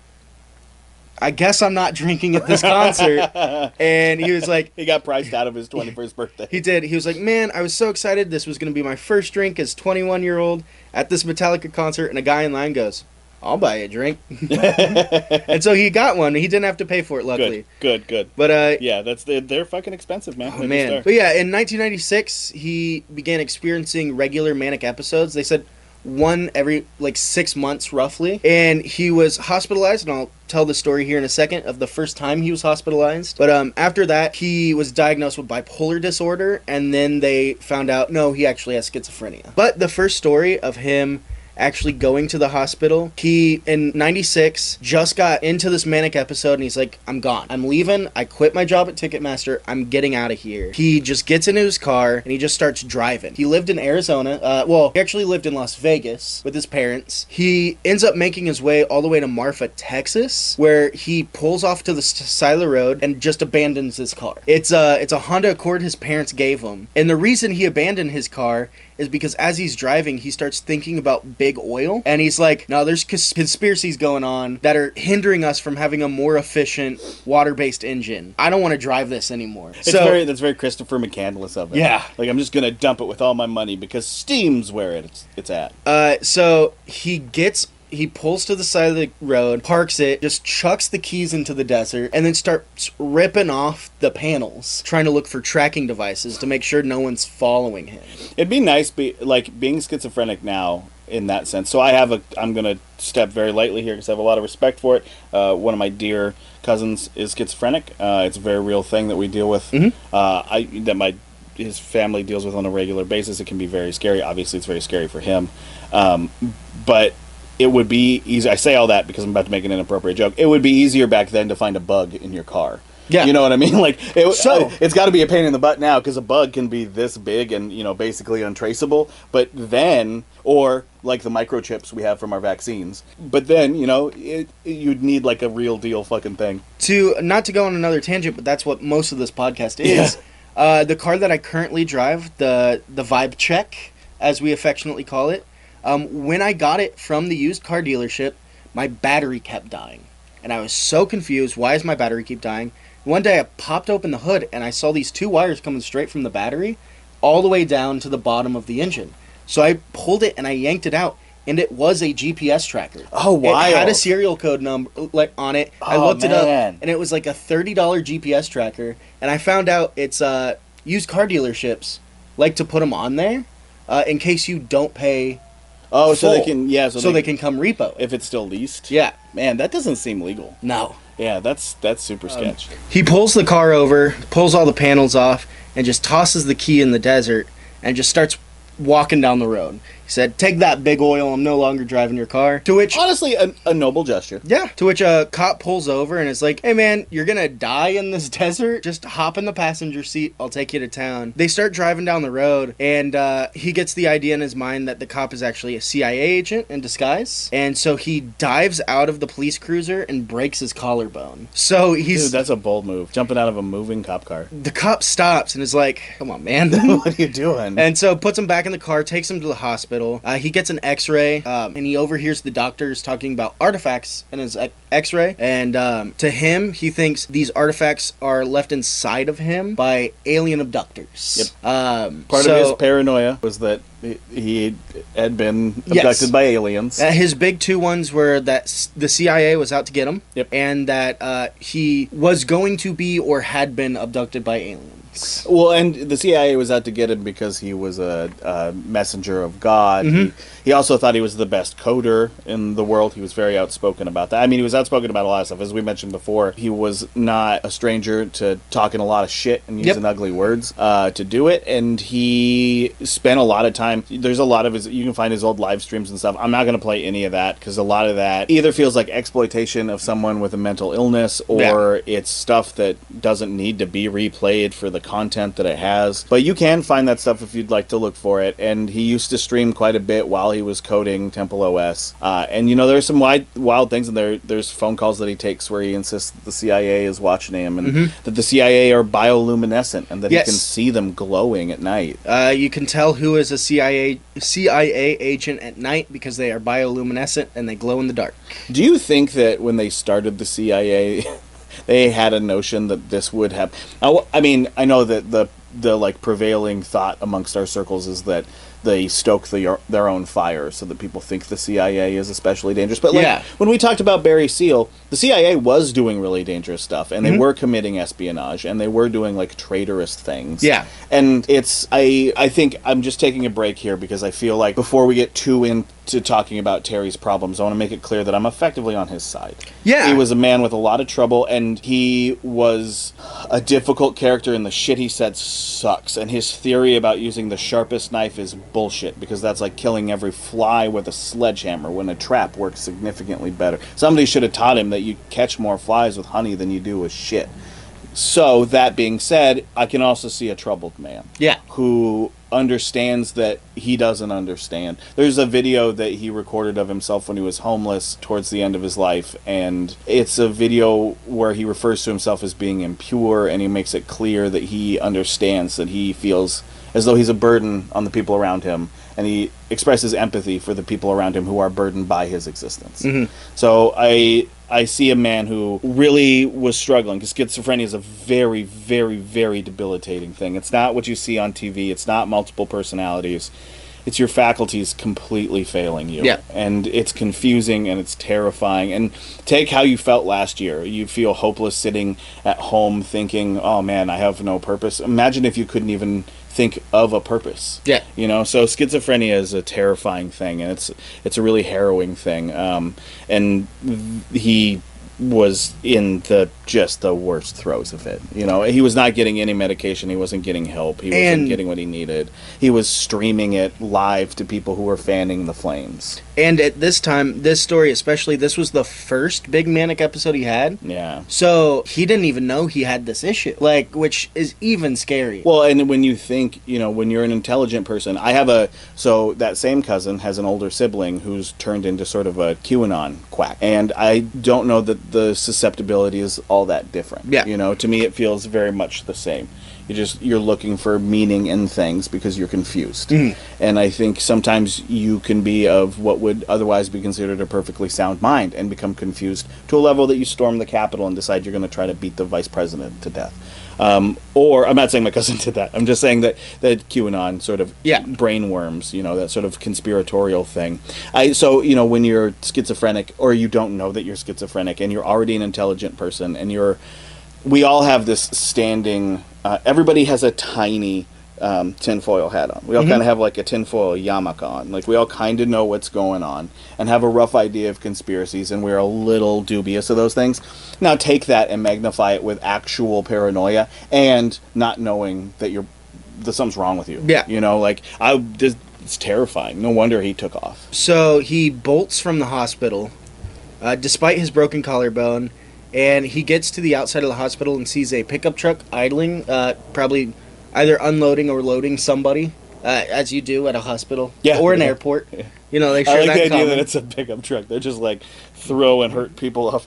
I guess I'm not drinking at this concert. and he was like, He got priced out of his 21st birthday. he did. He was like, "Man, I was so excited. This was going to be my first drink as 21 year old at this Metallica concert." And a guy in line goes, "I'll buy you a drink," and so he got one. He didn't have to pay for it, luckily. Good, good, good. But uh, Yeah, that's they're, they're fucking expensive, man. oh, man. But yeah, in 1996, he began experiencing regular manic episodes. They said one every like six months, roughly, and he was hospitalized. And I'll tell the story here in a second of the first time he was hospitalized. But um, after that, he was diagnosed with bipolar disorder, and then they found out no, he actually has schizophrenia. But the first story of him actually going to the hospital. He in 96 just got into this manic episode and he's like, "I'm gone. I'm leaving. I quit my job at Ticketmaster. I'm getting out of here." He just gets into his car and he just starts driving. He lived in Arizona. Uh, well, he actually lived in Las Vegas with his parents. He ends up making his way all the way to Marfa, Texas, where he pulls off to the s- side of the road and just abandons his car. It's a it's a Honda Accord his parents gave him, and the reason he abandoned his car is because as he's driving, he starts thinking about big oil, and he's like, "No, there's cons- conspiracies going on that are hindering us from having a more efficient water-based engine. I don't want to drive this anymore." It's so very that's very Christopher McCandless of it. Yeah. like I'm just gonna dump it with all my money because Steam's where it's it's at. Uh, so he gets he pulls to the side of the road, parks it, just chucks the keys into the desert, and then starts ripping off the panels, trying to look for tracking devices to make sure no one's following him. It'd be nice, be like being schizophrenic now in that sense. So I have a. I'm gonna step very lightly here because I have a lot of respect for it. Uh, one of my dear cousins is schizophrenic. Uh, it's a very real thing that we deal with. Mhm. Uh, I that my his family deals with on a regular basis. It can be very scary. Obviously, it's very scary for him. Um, but it would be easy. I say all that because I'm about to make an inappropriate joke. It would be easier back then to find a bug in your car. Yeah. You know what I mean? Like, it, So- it's got to be a pain in the butt now because a bug can be this big and, you know, basically untraceable. But then, or like the microchips we have from our vaccines. But then, you know, it, you'd need like a real deal fucking thing. to not to go on another tangent, but that's what most of this podcast is. Uh, the car that I currently drive, the the Vibe Check, as we affectionately call it, um, when I got it from the used car dealership, my battery kept dying, and I was so confused. Why is my battery keep dying? One day I popped open the hood and I saw these two wires coming straight from the battery, all the way down to the bottom of the engine. So I pulled it and I yanked it out, and it was a GPS tracker. Oh, wow! It had a serial code number like on it. Oh, I looked it up, and it was like a thirty dollar GPS tracker. And I found out it's uh, used car dealerships like to put them on there uh, in case you don't pay, Oh, so they can, yeah, so, so, they, can come repo. if it's still leased. Yeah, Man, that doesn't seem legal. no. Yeah, that's that's super Um, sketch. He pulls the car over, pulls all the panels off, and just tosses the key in the desert, and just starts walking down the road. He said, "Take that, big oil. I'm no longer driving your car." To which Honestly, a, a noble gesture. Yeah. To which a cop pulls over and is like, hey man, you're gonna die in this desert? Just hop in the passenger seat. I'll take you to town. They start driving down the road and uh, he gets the idea in his mind that the cop is actually a CIA agent in disguise. And so he dives out of the police cruiser and breaks his collarbone. So he's. Dude, that's a bold move. Jumping out of a moving cop car. the cop stops and is like, come on, man. what are you doing? And so puts him back in the car, takes him to the hospital. Uh, he gets an X-ray, um, and he overhears the doctors talking about artifacts in his X-ray. And um, to him, he thinks these artifacts are left inside of him by alien abductors. Yep. Um, Part so, of his paranoia was that he- had been Yes. abducted by aliens. Uh, his big two ones were that the CIA was out to get him, Yep. and that uh, he was going to be or had been abducted by aliens. Well, and the CIA was out to get him because he was a, a messenger of God. Mm-hmm. He, he also thought he was the best coder in the world. He was very outspoken about that. I mean, he was outspoken about a lot of stuff. As we mentioned before, he was not a stranger to talking a lot of shit and using ugly words uh, to do it. And he spent a lot of time. There's a lot of his. You can find his old live streams and stuff. I'm not going to play any of that because a lot of that either feels like exploitation of someone with a mental illness or Yeah. it's stuff that doesn't need to be replayed for the content that it has. But you can find that stuff if you'd like to look for it. And he used to stream quite a bit while he was coding Temple OS. Uh, and you know, there's some wild, wild things, and there there's phone calls that he takes where he insists that the CIA is watching him, and that the CIA are bioluminescent, and that Yes. he can see them glowing at night. Uh, you can tell who is a CIA CIA agent at night because they are bioluminescent and they glow in the dark. Do you think that when they started the CIA, they had a notion that this would have. I, I mean, I know that the the like prevailing thought amongst our circles is that they stoke the, their own fire so that people think the CIA is especially dangerous. But like Yeah. when we talked about Barry Seal, the CIA was doing really dangerous stuff, and they mm-hmm. were committing espionage, and they were doing like traitorous things. Yeah. And it's I I think I'm just taking a break here because I feel like before we get too into talking about Terry's problems, I want to make it clear that I'm effectively on his side. Yeah. He was a man with a lot of trouble and he was a difficult character and the shit he said sucks and his theory about using the sharpest knife is bullshit because that's like killing every fly with a sledgehammer when a trap works significantly better. Somebody should have taught him that you catch more flies with honey than you do with shit. So that being said, I can also see a troubled man Yeah. who understands that he doesn't understand. There's a video that he recorded of himself when he was homeless towards the end of his life, and it's a video where he refers to himself as being impure and he makes it clear that he understands that he feels as though he's a burden on the people around him and he expresses empathy for the people around him who are burdened by his existence. Mm-hmm. So I I see a man who really was struggling because schizophrenia is a very, very, very debilitating thing. It's not what you see on TV. It's not multiple personalities. It's your faculties completely failing you. Yeah. And it's confusing and it's terrifying. And take how you felt last year. You feel hopeless sitting at home thinking, oh man, I have no purpose. Imagine if you couldn't even think of a purpose. Yeah. You know, so schizophrenia is a terrifying thing, and it's it's a really harrowing thing. Um, and he was in the just the worst throes of it. You know, he was not getting any medication. He wasn't getting help. He wasn't And- getting what he needed. He was streaming it live to people who were fanning the flames. And at this time, this story especially, this was the first big manic episode he had. Yeah. So he didn't even know he had this issue, like, which is even scary. Well, and when you think, you know, when you're an intelligent person, I have a so that same cousin has an older sibling who's turned into sort of a QAnon quack, and I don't know that the susceptibility is all that different. Yeah. you know, to me it feels very much the same. You just you're looking for meaning in things because you're confused, and I think sometimes you can be of what would otherwise be considered a perfectly sound mind and become confused to a level that you storm the Capitol and decide you're going to try to beat the vice president to death. Um, or I'm not saying my cousin did that. I'm just saying that that QAnon sort of Yeah. brain worms, you know, that sort of conspiratorial thing. I so you know when you're schizophrenic or you don't know that you're schizophrenic and you're already an intelligent person and you're we all have this standing. Uh, everybody has a tiny um, tinfoil hat on. We all kind of have like a tinfoil yarmulke on. Like we all kind of know what's going on and have a rough idea of conspiracies, and we're a little dubious of those things. Now take that and magnify it with actual paranoia and not knowing that you're that something's wrong with you. Yeah. you know, like I just. It's terrifying. No wonder he took off. So he bolts from the hospital, uh, despite his broken collarbone, and he gets to the outside of the hospital and sees a pickup truck idling, uh, probably either unloading or loading somebody, uh, as you do at a hospital Yeah, or an yeah. airport. You know, they share I like the idea common. that it's a pickup truck. They're just like throw and hurt people off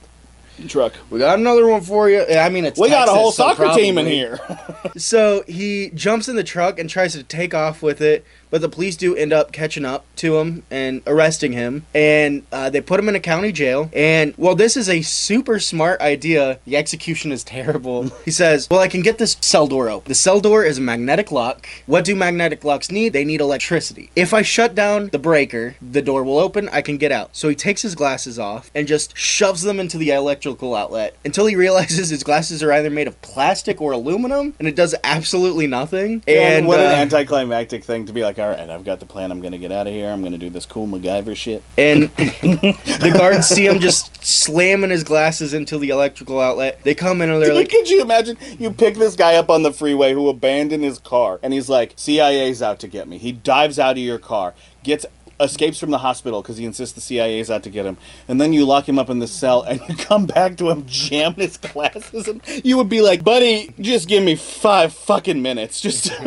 the truck. We got another one for you. I mean, it's We got a Texas, whole so soccer team in here. So he jumps in the truck and tries to take off with it, but the police do end up catching up to him and arresting him. And uh, they put him in a county jail. And while this is a super smart idea, the execution is terrible. he says, Well, I can get this cell door open. The cell door is a magnetic lock. What do magnetic locks need? They need electricity. If I shut down the breaker, the door will open, I can get out. So he takes his glasses off and just shoves them into the electrical outlet until he realizes his glasses are either made of plastic or aluminum and it does absolutely nothing. And what uh, an anticlimactic thing to be like, all right, I've got the plan. I'm going to get out of here. I'm going to do this cool MacGyver shit. and the guards see him just slamming his glasses into the electrical outlet. They come in and they're like, Could you imagine? You pick this guy up on the freeway who abandoned his car, and he's like, CIA's out to get me. He dives out of your car, gets escapes from the hospital because he insists the CIA's out to get him, and then you lock him up in the cell, and you come back to him jamming his glasses, and you would be like, buddy, just give me five fucking minutes, just.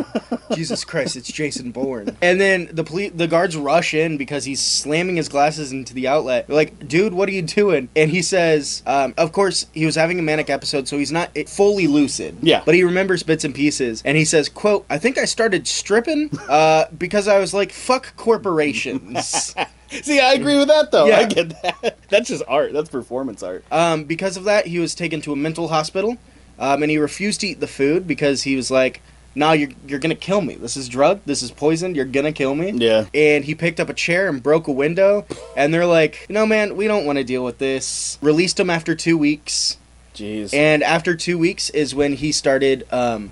Jesus Christ, it's Jason Bourne. And then the police, the guards rush in because he's slamming his glasses into the outlet. They're like, dude, what are you doing? And he says, um, of course, he was having a manic episode, so he's not fully lucid. Yeah. But he remembers bits and pieces. And he says, quote, I think I started stripping uh, because I was like, fuck corporations. See, I agree with that though. Yeah. I get that. That's just art. That's performance art. Um, because of that, he was taken to a mental hospital, um, and he refused to eat the food because he was like, "Nah, you're you're gonna kill me. This is drug. This is poison. You're gonna kill me." Yeah. And he picked up a chair and broke a window, and they're like, "No, man, we don't want to deal with this." Released him after two weeks, Jeez. and after two weeks is when he started um,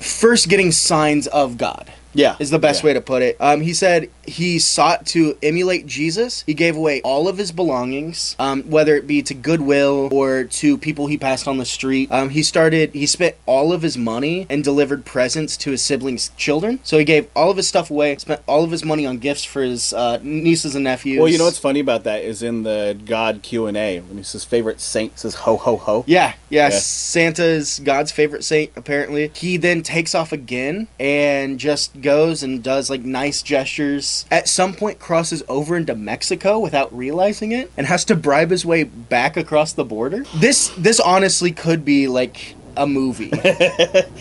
first getting signs of God yeah. is the best Yeah. way to put it. Um, he said he sought to emulate Jesus. He gave away all of his belongings, um, whether it be to Goodwill or to people he passed on the street. Um, he started. He spent all of his money and delivered presents to his siblings' children. So he gave all of his stuff away. Spent all of his money on gifts for his uh, nieces and nephews. Well, you know what's funny about that is in the God Q and A when he says favorite saint says ho ho ho. Yeah, yeah, Yeah. Santa is God's favorite saint, apparently. He then takes off again and just goes and does like nice gestures. At some point, crosses over into Mexico without realizing it and has to bribe his way back across the border. This, this honestly could be like a movie.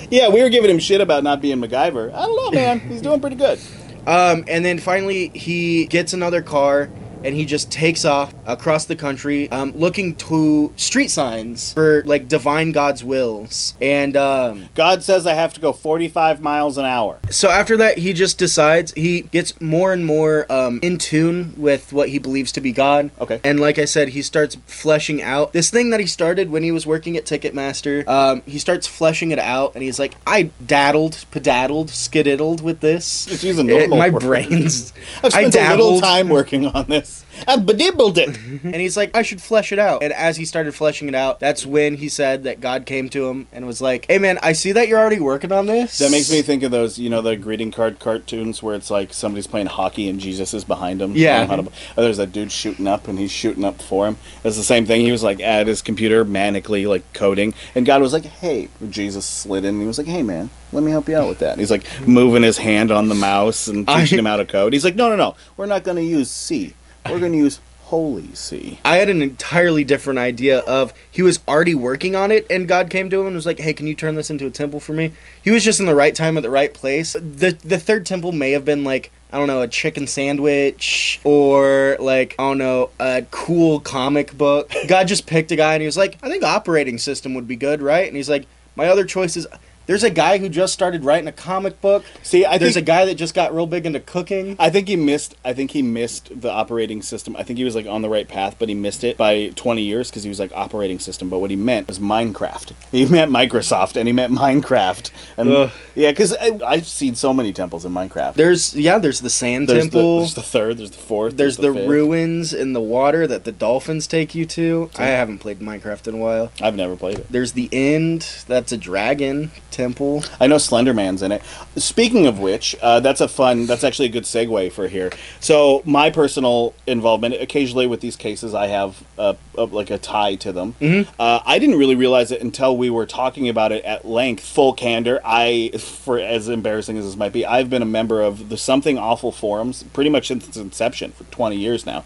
Yeah, we were giving him shit about not being MacGyver. I don't know, man. He's doing pretty good. Um, and then finally, he gets another car and he just takes off across the country, um, looking to street signs for like divine God's wills. And um, God says I have to go 45 miles an hour. so after that, he just decides he gets more and more um, in tune with what he believes to be God. Okay. And like I said, he starts fleshing out this thing that he started when he was working at Ticketmaster. Um, he starts fleshing it out, and he's like, I daddled, pedaddled, skididdled with this. A It- my word. brains. I've I spent a little time working on this. This. I bedibbled it. and he's like, I should flesh it out. And as he started fleshing it out, that's when he said that God came to him and was like, Hey man, I see that you're already working on this. That makes me think of those, you know, the greeting card cartoons where it's like somebody's playing hockey and Jesus is behind him. Yeah. telling him how to- oh, there's that dude shooting up and he's shooting up for him. It's the same thing. He was like at his computer manically like coding, and God was like, "Hey," Jesus slid in. and He was like, "Hey man, let me help you out with that." And he's like moving his hand on the mouse and I- teaching him how to code. He's like, "No, no, no. We're not going to use C. We're going to use Holy See. I had an entirely different idea of he was already working on it, and God came to him and was like, "Hey, can you turn this into a temple for me?" He was just in the right time at the right place. the The third temple may have been like I don't know a chicken sandwich or like I don't know a cool comic book. God just picked a guy and he was like, "I think operating system would be good, right?" And he's like, "My other choice is." There's a guy who just started writing a comic book. See, I There's think a guy that just got real big into cooking. I think he missed. I think he missed the operating system. I think he was like on the right path, but he missed it by 20 years because he was like operating system. But what he meant was Minecraft. He meant Microsoft, and he meant Minecraft. And Ugh. yeah, because I've seen so many temples in Minecraft. There's yeah, there's the sand there's temple. The, there's the third. There's the fourth. There's the, fifth. ruins in the water that the dolphins take you to. I haven't played Minecraft in a while. I've never played it. There's the end. That's a dragon temple. I know Slenderman's in it. Speaking of which, uh, that's a fun. That's actually a good segue for here. So my personal involvement, occasionally with these cases, I have uh, a, like a tie to them. Mhm. Uh, I didn't really realize it until we were talking about it at length. Full candor. I, for as embarrassing as this might be, I've been a member of the Something Awful forums pretty much since its inception for 20 years now.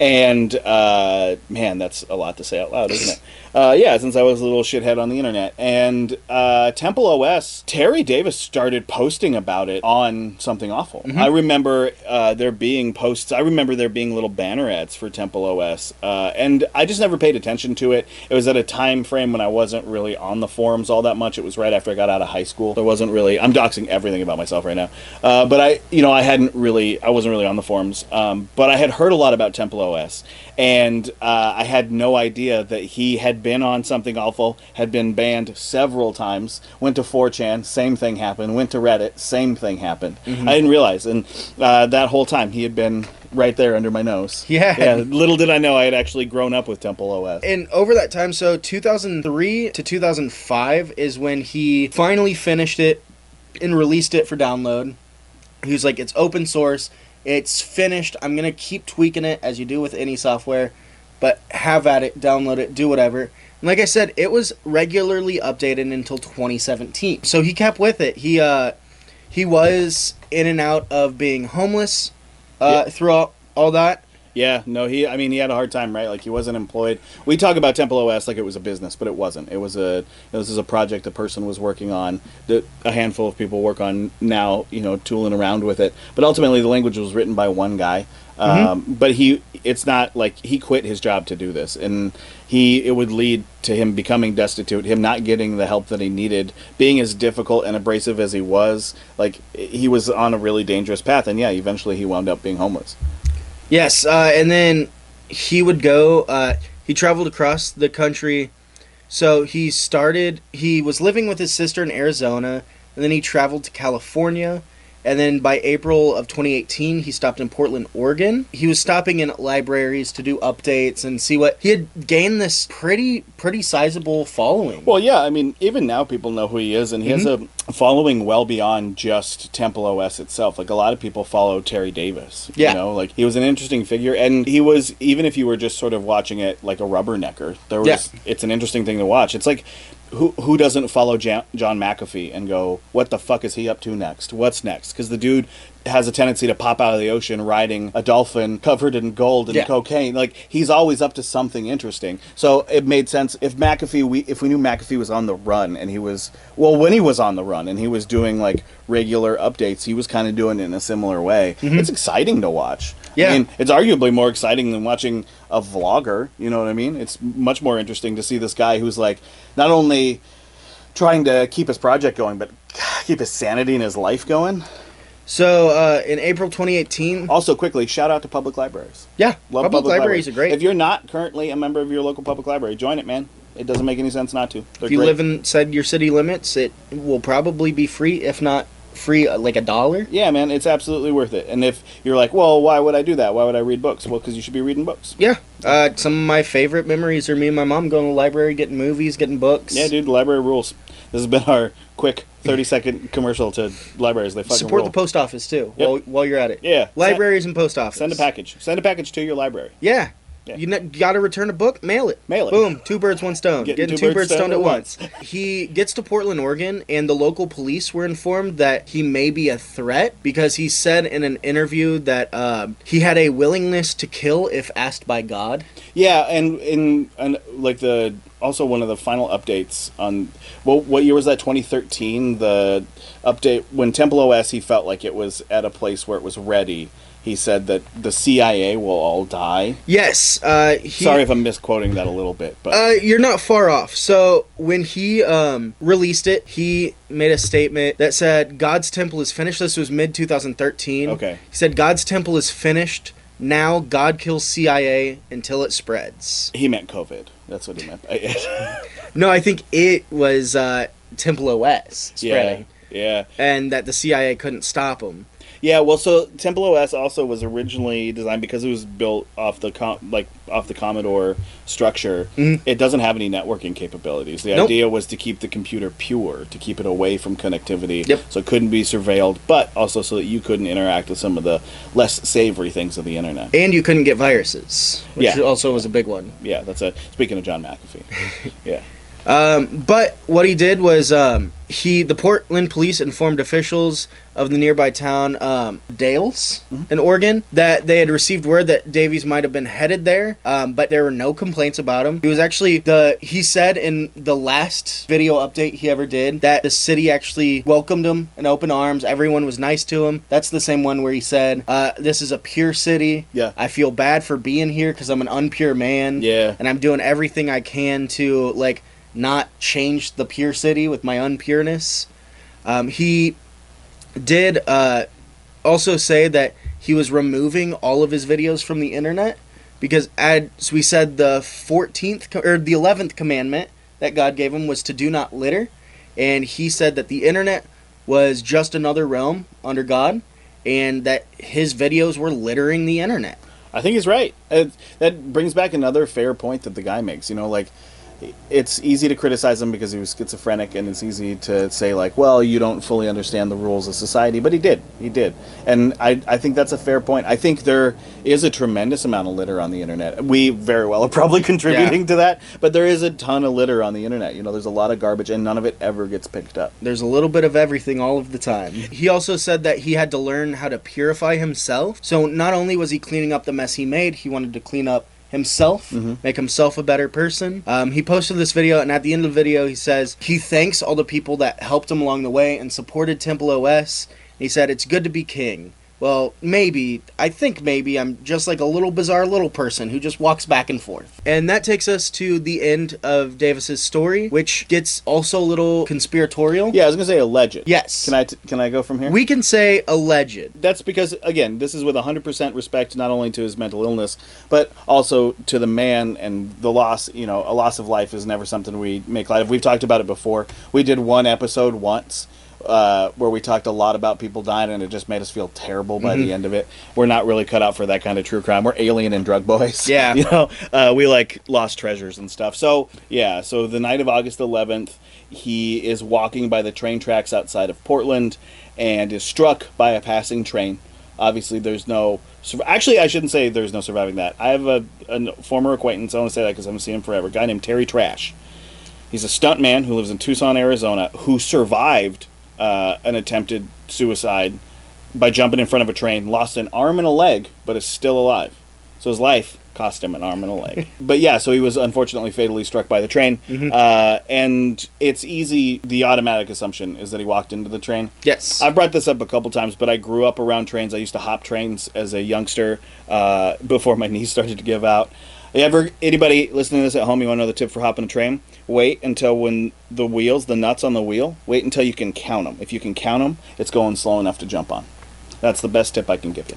And uh, man, that's a lot to say out loud, isn't it? Uh, yeah, since I was a little shithead on the internet. And uh, Temple OS, Terry Davis started posting about it on Something Awful. I remember uh, there being posts, I remember there being little banner ads for Temple OS. Uh, and I just never paid attention to it. It was at a time frame when I wasn't really on the forums all that much. It was right after I got out of high school. There wasn't really, I'm doxing everything about myself right now. Uh, but I, you know, I hadn't really, I wasn't really on the forums. Um, but I had heard a lot about Temple OS. And uh, I had no idea that he had been on something awful, had been banned several times, went to 4chan, same thing happened, went to Reddit, same thing happened. I didn't realize. And uh, that whole time he had been right there under my nose. Yeah. Yeah. Little did I know I had actually grown up with Temple OS. And over that time, so 2003 to 2005 is when he finally finished it and released it for download. He was like, it's open source, it's finished. I'm going to keep tweaking it as you do with any software, but have at it, download it, do whatever. And like I said, it was regularly updated until 2017. So he kept with it. He, uh, he was in and out of being homeless uh, Yeah. throughout all that. Yeah, no, he. I mean, he had a hard time, right? Like he wasn't employed. We talk about Temple OS like it was a business, but it wasn't. It was a. This is a project a person was working on that a handful of people work on now. You know, tooling around with it. But ultimately, the language was written by one guy. Um, But he, it's not like he quit his job to do this, and he. It would lead to him becoming destitute, him not getting the help that he needed, being as difficult and abrasive as he was. Like he was on a really dangerous path, and yeah, eventually he wound up being homeless. Yes, uh, and then he would go. Uh, he traveled across the country. So he started. He was living with his sister in Arizona, and then he traveled to California. And then by April of 2018, he stopped in Portland, Oregon. He was stopping in libraries to do updates and see what he had gained this pretty pretty sizable following. Well, yeah, I mean, even now people know who he is, and he has mm-hmm. a following well beyond just Temple OS itself. Like a lot of people follow Terry Davis. Yeah. you know, like he was an interesting figure, and he was even if you were just sort of watching it like a rubbernecker, there was. Yeah. It's an interesting thing to watch. It's like. Who, who doesn't follow Jan- John McAfee and go, what the fuck is he up to next? What's next? Because the dude has a tendency to pop out of the ocean riding a dolphin covered in gold and Yeah. cocaine. Like he's always up to something interesting. So it made sense if McAfee we if we knew McAfee was on the run and he was well when he was on the run and he was doing like regular updates, he was kind of doing it in a similar way. Mm-hmm. It's exciting to watch. Yeah. I mean, it's arguably more exciting than watching a vlogger. You know what I mean? It's much more interesting to see this guy who's like not only trying to keep his project going, but keep his sanity and his life going. So uh, in April 2018, Also, quickly, shout out to public libraries. yeah, Love public, libraries are great. If you're not currently a member of your local public library, join it, man. It doesn't make any sense not to. They're If you great. live inside your city limits, it will probably be free, if not free uh, like a dollar. Yeah, man, it's absolutely worth it. And if you're like, well, why would I do that? Why would I read books? Well, because you should be reading books. Yeah. Uh, some of my favorite memories are me and my mom going to the library, getting movies, getting books. Yeah, dude, library rules. This has been our quick 30 second commercial to libraries. They fucking Support the post office too. Yep. While, while you're at it. Yeah. Libraries and post office. Send a package. Send a package to your library. Yeah. Yeah. You got to return a book, mail it. Mail it. Boom, two birds, one stone. Getting Getting, two two, birds stoned at at once. he gets to Portland, Oregon, and the local police were informed that he may be a threat because he said in an interview that um, he had a willingness to kill if asked by God. Yeah, and in and like the also one of the final updates on well, what year was that? 2013. The update when Temple OS, he felt like it was at a place where it was ready. He said that the CIA will all die. Yes. Uh, he, Sorry if I'm misquoting that a little bit, but Uh, you're not far off. So when he um, released it, he made a statement that said God's temple is finished. This was mid 2013. Okay. He said God's temple is finished. Now God kills CIA until it spreads. he meant COVID. That's what he meant. No, I think it was uh, Temple OS spreading. yeah, yeah. and that the CIA couldn't stop him. Yeah, well, so Temple OS also was originally designed because it was built off the com- like off the Commodore structure. Mhm. It doesn't have any networking capabilities. The Nope. idea was to keep the computer pure, to keep it away from connectivity, Yep. so it couldn't be surveilled, but also so that you couldn't interact with some of the less savory things of the internet. And you couldn't get viruses, which Yeah. also was a big one. Yeah, that's a speaking of John McAfee. yeah, Um, but what he did was um, he the Portland police informed officials of the nearby town um, Dalles in Oregon that they had received word that Davis might have been headed there, um, but there were no complaints about him. He was actually the he said in the last video update he ever did that the city actually welcomed him in open arms. Everyone was nice to him. That's the same one where he said, uh, "This is a pure city. Yeah. I feel bad for being here because I'm an unpure man. Yeah. and I'm doing everything I can to like." Not change the pure city with my unpureness. Um, he did uh, also say that he was removing all of his videos from the internet because, as we said, the 14th or the 11th commandment that God gave him was to do not litter, and he said that the internet was just another realm under God, and that his videos were littering the internet. I think he's right. It, that brings back another fair point that the guy makes. You know, like it's easy to criticize him because he was schizophrenic, and it's easy to say like, "Well, you don't fully understand the rules of society," but he did. He did, and I, I think that's a fair point. I think there is a tremendous amount of litter on the internet. We very well are probably contributing Yeah. to that, but there is a ton of litter on the internet. You know, there's a lot of garbage, and none of it ever gets picked up. There's a little bit of everything all of the time. He also said that he had to learn how to purify himself. So not only was he cleaning up the mess he made, he wanted to clean up himself, make himself a better person. Um, he posted this video, and at the end of the video, he says he thanks all the people that helped him along the way and supported Temple OS. He said, It's good to be king. Well, maybe. I think maybe I'm just like a little bizarre little person who just walks back and forth. And that takes us to the end of Davis's story, which gets also a little conspiratorial. Yeah, I was gonna say alleged. Yes. Can I t- can I go from here? We can say alleged. that's because again this is with 100% respect not only to his mental illness but also to the man and the loss you know a loss of life is never something we make light of we've talked about it before we did one episode once uh, where we talked a lot about people dying and it just made us feel terrible by the end of it. We're not really cut out for that kind of true crime. We're alien and drug boys. Yeah. you know uh, we like lost treasures and stuff. So yeah so the night of august 11th he is walking by the train tracks outside of portland and is struck by a passing train. Obviously there's no actually i shouldn't say there's no surviving that. I have a, a former acquaintance i want to say that because i haven't seen him forever a guy named terry trash. He's a stunt man who lives in tucson arizona who survived uh, an attempted suicide by jumping in front of a train lost an arm and a leg but is still alive so his life cost him an arm and a leg. but yeah, so he was unfortunately fatally struck by the train. Uh, and it's easy, the automatic assumption is that he walked into the train. Yes. I've brought this up a couple times, but I grew up around trains. I used to hop trains as a youngster uh, before my knees started to give out. Ever anybody listening to this at home? You want another tip for hopping a train? Wait until when the wheels, the nuts on the wheel. Wait until you can count them. If you can count them, it's going slow enough to jump on. That's the best tip I can give you.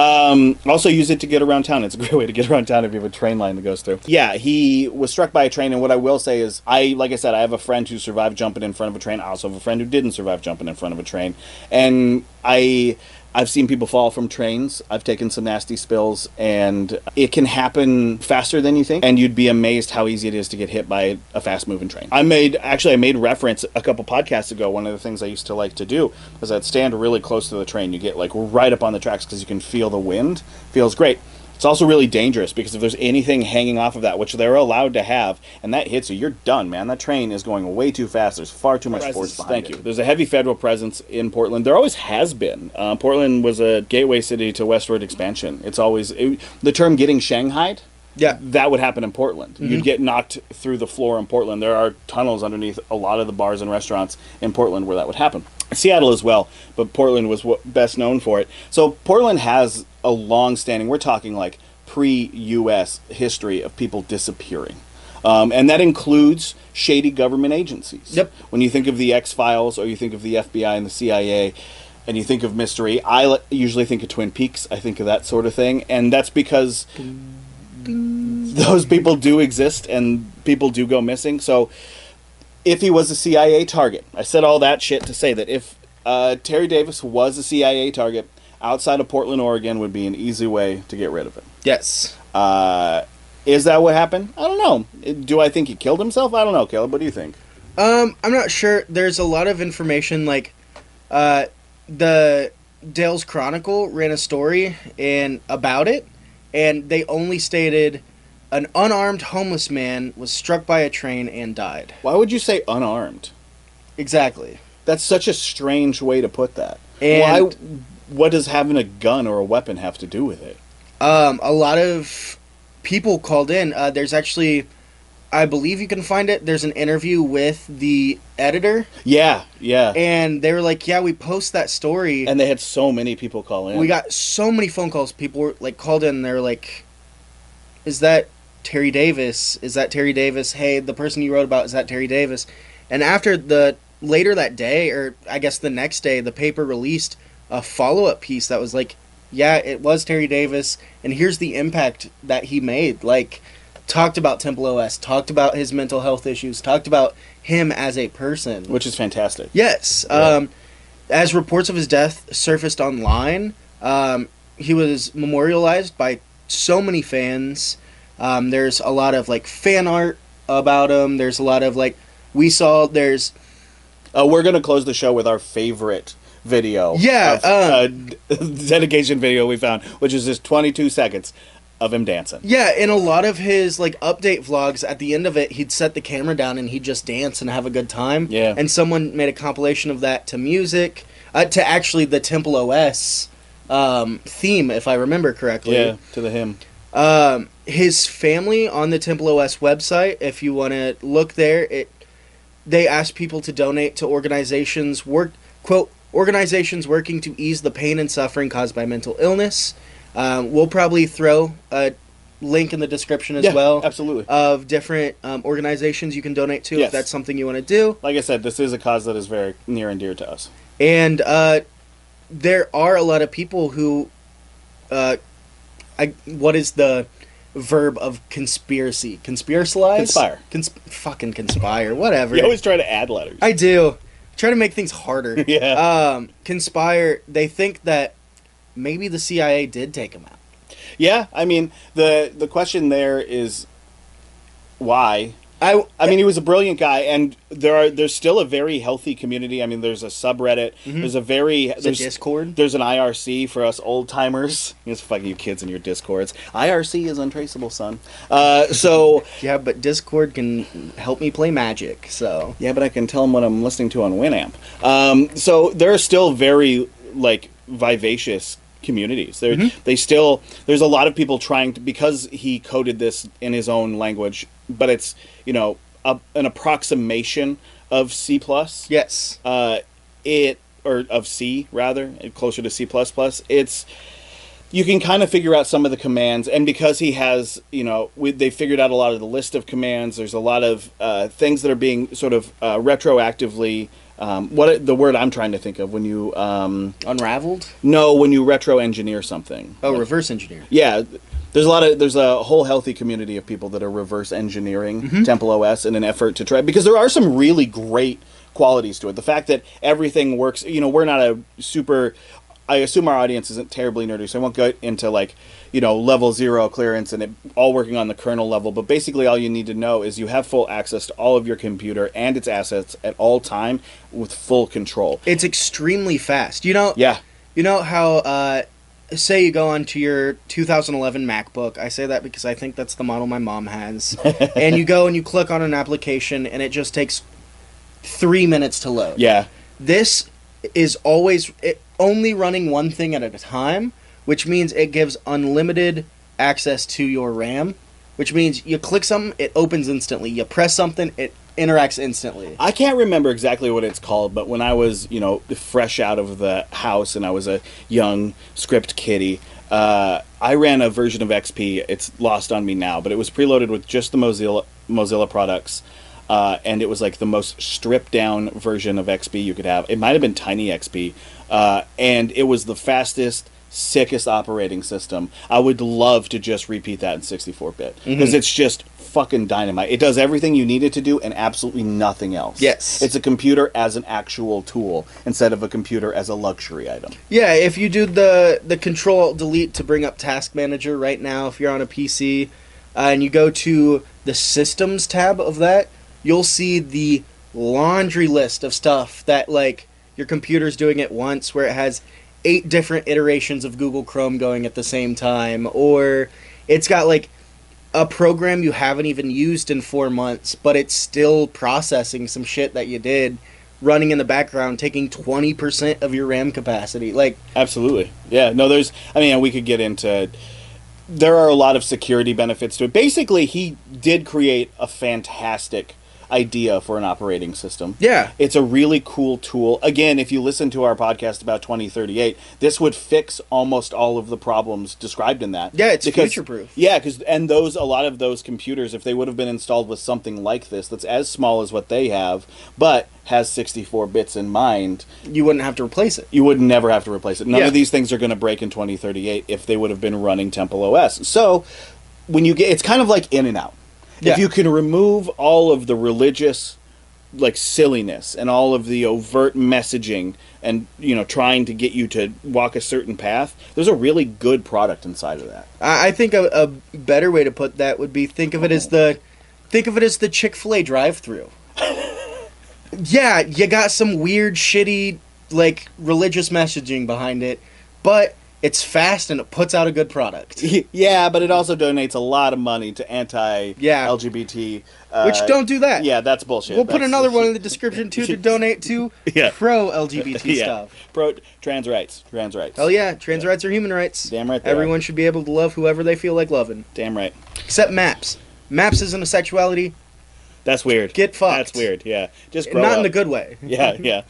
Um, also, use it to get around town. It's a great way to get around town if you have a train line that goes through. Yeah, he was struck by a train, and what I will say is, I like I said, I have a friend who survived jumping in front of a train. I also have a friend who didn't survive jumping in front of a train, and I I've seen people fall from trains. I've taken some nasty spills, and it can happen faster than you think. And you'd be amazed how easy it is to get hit by a fast moving train. I made actually I made reference a couple podcasts ago. One of the things I used to like to do was I'd stand really close to the train. You get like right up on the tracks because you can feel the wind. Feels great. It's also really dangerous because if there's anything hanging off of that, which they're allowed to have, and that hits you, you're done, man. That train is going way too fast. There's far too much force behind Thank it. you. There's a heavy federal presence in Portland. There always has been. Uh, Portland was a gateway city to westward expansion. It's always it, the term "getting shanghaied." Yeah. That would happen in Portland. Mm-hmm. You'd get knocked through the floor in Portland. There are tunnels underneath a lot of the bars and restaurants in Portland where that would happen. Seattle as well, but Portland was best known for it. So Portland has a long standing, we're talking like pre US history of people disappearing. Um, and that includes shady government agencies. Yep. When you think of the X Files or you think of the FBI and the CIA, and you think of mystery, I usually think of Twin Peaks. I think of that sort of thing, and that's because those people do exist and people do go missing. So, if he was a CIA target, I said all that shit to say that if uh, Terry Davis was a CIA target, outside of Portland, Oregon, would be an easy way to get rid of him. Yes. Uh, is that what happened? I don't know. Do I think he killed himself? I don't know, Caleb. What do you think? Um, I'm not sure. There's a lot of information like uh the Dalles Chronicle ran a story and about it and they only stated an unarmed homeless man was struck by a train and died. Why would you say unarmed? Exactly. That's such a strange way to put that. And- Why? What does having a gun or a weapon have to do with it? Um, a lot of people called in. Uh, there's actually, I believe you can find it. There's an interview with the editor, Yeah, yeah. and they were like, "Yeah, we post that story." And they had so many people call in. we got so many phone calls. People were like called in. They're like, "Is that Terry Davis? Is that Terry Davis? Hey, the person you wrote about is that Terry Davis?" And after the later that day, or I guess the next day, the paper released a follow up piece that was like, "Yeah, it was Terry Davis, and here's the impact that he made." Like, talked about Temple OS, talked about his mental health issues, talked about him as a person. which is fantastic. Yes. Yeah. Um, as reports of his death surfaced online, um, he was memorialized by so many fans. Um, there's a lot of like fan art about him. There's a lot of like we saw. There's Uh, we're gonna close the show with our favorite video. Yeah, of, uh, d- dedication video we found, which is just 22 seconds of him dancing. yeah, in a lot of his like update vlogs. At the end of it, he'd set the camera down and he'd just dance and have a good time. Yeah. And someone made a compilation of that to music, uh, to actually the Temple OS um, theme, if I remember correctly. Yeah, to the hymn. Um, his family on the Temple OS website, if you want to look there, it they ask people to donate to organizations work quote organizations working to ease the pain and suffering caused by mental illness. Um, we'll probably throw a link in the description as Yeah, well absolutely. of different um, organizations you can donate to Yes. if that's something you want to do. Like I said, this is a cause that is very near and dear to us. And uh, there are a lot of people who, uh, I what is the verb of conspiracy? Conspiracialize? Conspire. Cons- fucking conspire. Whatever. You always try to add letters. I do. Try to make things harder. Yeah. Um, conspire. They think that maybe the CIA did take him out. yeah, I mean the the question there is why. I. I mean, he was a brilliant guy, and there are there's still a very healthy community. I mean, there's a subreddit. There's a very There's a Discord. There's an IRC for us old timers. Yes, fucking you kids in your discords. IRC is untraceable, son. Uh, so Yeah, but Discord can help me play Magic. So yeah, but I can tell them what I'm listening to on Winamp. Um, so there are still very like vivacious communities. There, they still there's a lot of people trying to because he coded this in his own language, but it's you know a, an approximation of C plus. yes. Uh, it or of C rather closer to C plus plus. It's you can kind of figure out some of the commands, and because he has, you know, we, they figured out a lot of the list of commands. There's a lot of uh, things that are being sort of uh, retroactively um, what the word I'm trying to think of when you um, Unraveled. no when you retro engineer something. Oh, Like- reverse engineer. yeah. There's a lot of there's a whole healthy community of people that are reverse engineering Mm-hmm. Temple OS in an effort to try because there are some really great qualities to it. The fact that everything works, you know, we're not a super I assume our audience isn't terribly nerdy, so I won't go into like, you know, level zero clearance and it all working on the kernel level. But basically, all you need to know is you have full access to all of your computer and its assets at all time with full control. It's extremely fast. You know. Yeah, You know how, uh, say you go onto your 2011 MacBook. I say that because I think that's the model my mom has. and you go and you click on an application, and it just takes three minutes to load. yeah, This is always it, only running one thing at a time, which means it gives unlimited access to your RAM. Which means you click something, it opens instantly. You press something, it interacts instantly. I can't remember exactly what it's called, but when I was, you know, fresh out of the house and I was a young script kiddie, uh, I ran a version of XP. It's lost on me now, but it was preloaded with just the Mozilla Mozilla products, uh, and it was like the most stripped down version of XP you could have. It might have been Tiny XP, uh, and it was the fastest. Sickest operating system. I would love to just repeat that in 64 bit because it's just fucking dynamite. It does everything you need it to do and absolutely nothing else. Yes. It's a computer as an actual tool instead of a computer as a luxury item. Yeah, if you do the the control delete to bring up task manager right now, if you're on a PC, uh, and you go to the systems tab of that, you'll see the laundry list of stuff that like your computer's doing at once, where it has eight different iterations of Google Chrome going at the same time, or it's got like a program you haven't even used in four months, but it's still processing some shit that you did running in the background, taking 20% of your RAM capacity. Like, Absolutely. Yeah. No, there's, I mean, we could get into, there are a lot of security benefits to it. Basically, he did create a fantastic idea for an operating system. yeah. It's a really cool tool. Again, if you listen to our podcast about 2038, this would fix almost all of the problems described in that. Yeah, it's Because- future-proof. Yeah, because and those a lot of those computers, if they would have been installed with something like this, that's as small as what they have, but has 64 bits in mind, You wouldn't have to replace it. you would never have to replace it. None Yeah. of these things are going to break in 2038 if they would have been running Temple OS. So when you get, it's kind of like in and out. Yeah. If you can remove all of the religious like silliness and all of the overt messaging and you know trying to get you to walk a certain path there's a really good product inside of that I, think a, a better way to put that would be think of it as oh. the think of it as the Chick Fil A drive-through. yeah, you got some weird, shitty, like religious messaging behind it, but it's fast and it puts out a good product. yeah but it also donates a lot of money to anti Yeah. lgbt uh, Which don't do that. yeah that's bullshit We'll put That's- another one in the description too to donate to Yeah. pro LGBT yeah stuff. pro trans rights trans rights Hell yeah, trans rights are human rights. Damn right Everyone should be able to love whoever they feel like loving. damn right Except maps. Maps isn't a sexuality, that's weird Get fucked. that's weird yeah just not in up. the good way. yeah, yeah.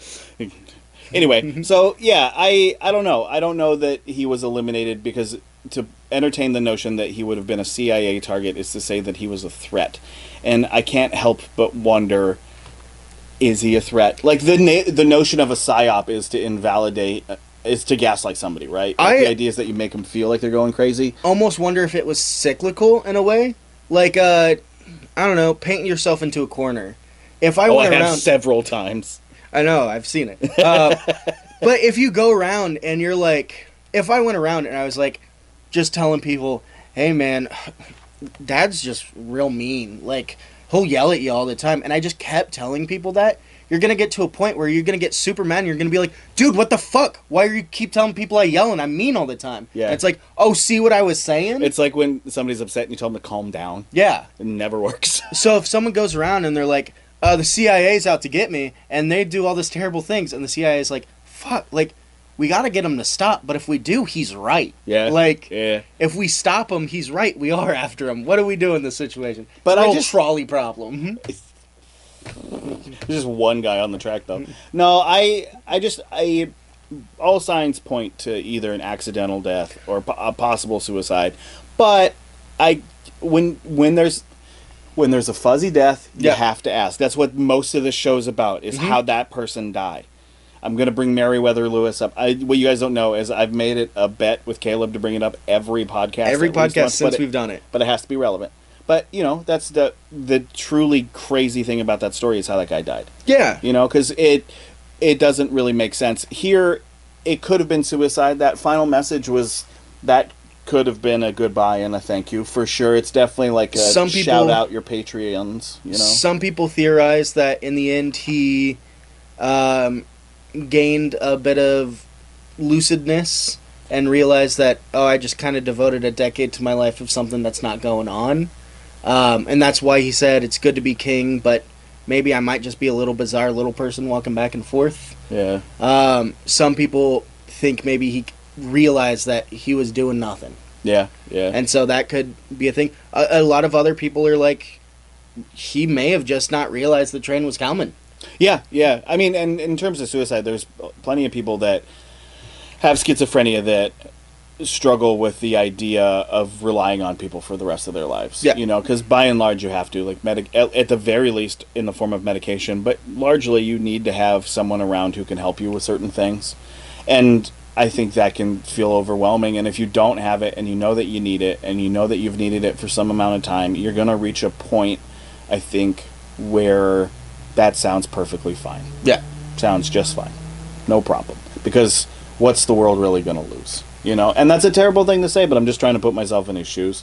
anyway, so yeah, I I don't know. I don't know that he was eliminated because to entertain the notion that he would have been a CIA target is to say that he was a threat, and I can't help but wonder. Is he a threat? Like the na- the notion of a psyop is to invalidate, uh, is to gaslight somebody, right? Like I- the idea is that you make them feel like they're going crazy. almost wonder if it was cyclical in a way. Like, uh, I don't know, paint yourself into a corner. If I oh, I went have around, several times. I know, I've seen it. Uh, but if you go around and you're like, if I went around and I was like, just telling people, hey man, dad's just real mean. Like, he'll yell at you all the time. And I just kept telling people that. You're gonna get to a point where you're gonna get super mad and you're gonna be like, dude, what the fuck? Why are you keep telling people I yell and I'm mean all the time? Yeah. And it's like, oh, see what I was saying? It's like when somebody's upset and you tell them to calm down. yeah. It never works. So if someone goes around and they're like, uh, the CIA's out to get me, and they do all this terrible things, and the CIA's like, fuck, like, we gotta get him to stop, but if we do, he's right. Yeah. Like, yeah. if we stop him, he's right. We are after him. What do we do in this situation? But It's I just- trolley problem. There's just one guy on the track though. No, I I just I all signs point to either an accidental death or a possible suicide. But I when when there's when there's a fuzzy death, you Yeah. have to ask. That's what most of the show's about is mm-hmm. how that person died. I'm gonna bring Meriwether Lewis up. I, what you guys don't know is I've made it a bet with Caleb to bring it up every podcast. Every podcast once, since we've done it. but it has to be relevant. But you know, that's the the truly crazy thing about that story is how that guy died. Yeah. You know, because it it doesn't really make sense here. It could have been suicide. That final message was that could have been a goodbye and a thank you for sure. It's definitely like a Some people- shout out your Patreons. You know, Some people theorize that in the end he um, gained a bit of lucidness and realized that oh I just kind of devoted a decade to my life of something that's not going on, um, and that's why he said it's good to be king, but maybe I might just be a little bizarre little person walking back and forth. yeah, Um, some people think maybe he realized that he was doing nothing. yeah, yeah. and so that could be a thing. A, a lot of other people are like, he may have just not realized the train was coming. Yeah, yeah. I mean, and in terms of suicide, there's plenty of people that have schizophrenia that struggle with the idea of relying on people for the rest of their lives. Yeah. You know, because by and large, you have to, like, medic- at, at the very least, in the form of medication, but largely, you need to have someone around who can help you with certain things. And I think that can feel overwhelming. And if you don't have it and you know that you need it and you know that you've needed it for some amount of time, you're going to reach a point, I think, where that sounds perfectly fine. Yeah. Sounds just fine. No problem. Because what's the world really going to lose? You know? And that's a terrible thing to say, but I'm just trying to put myself in his shoes.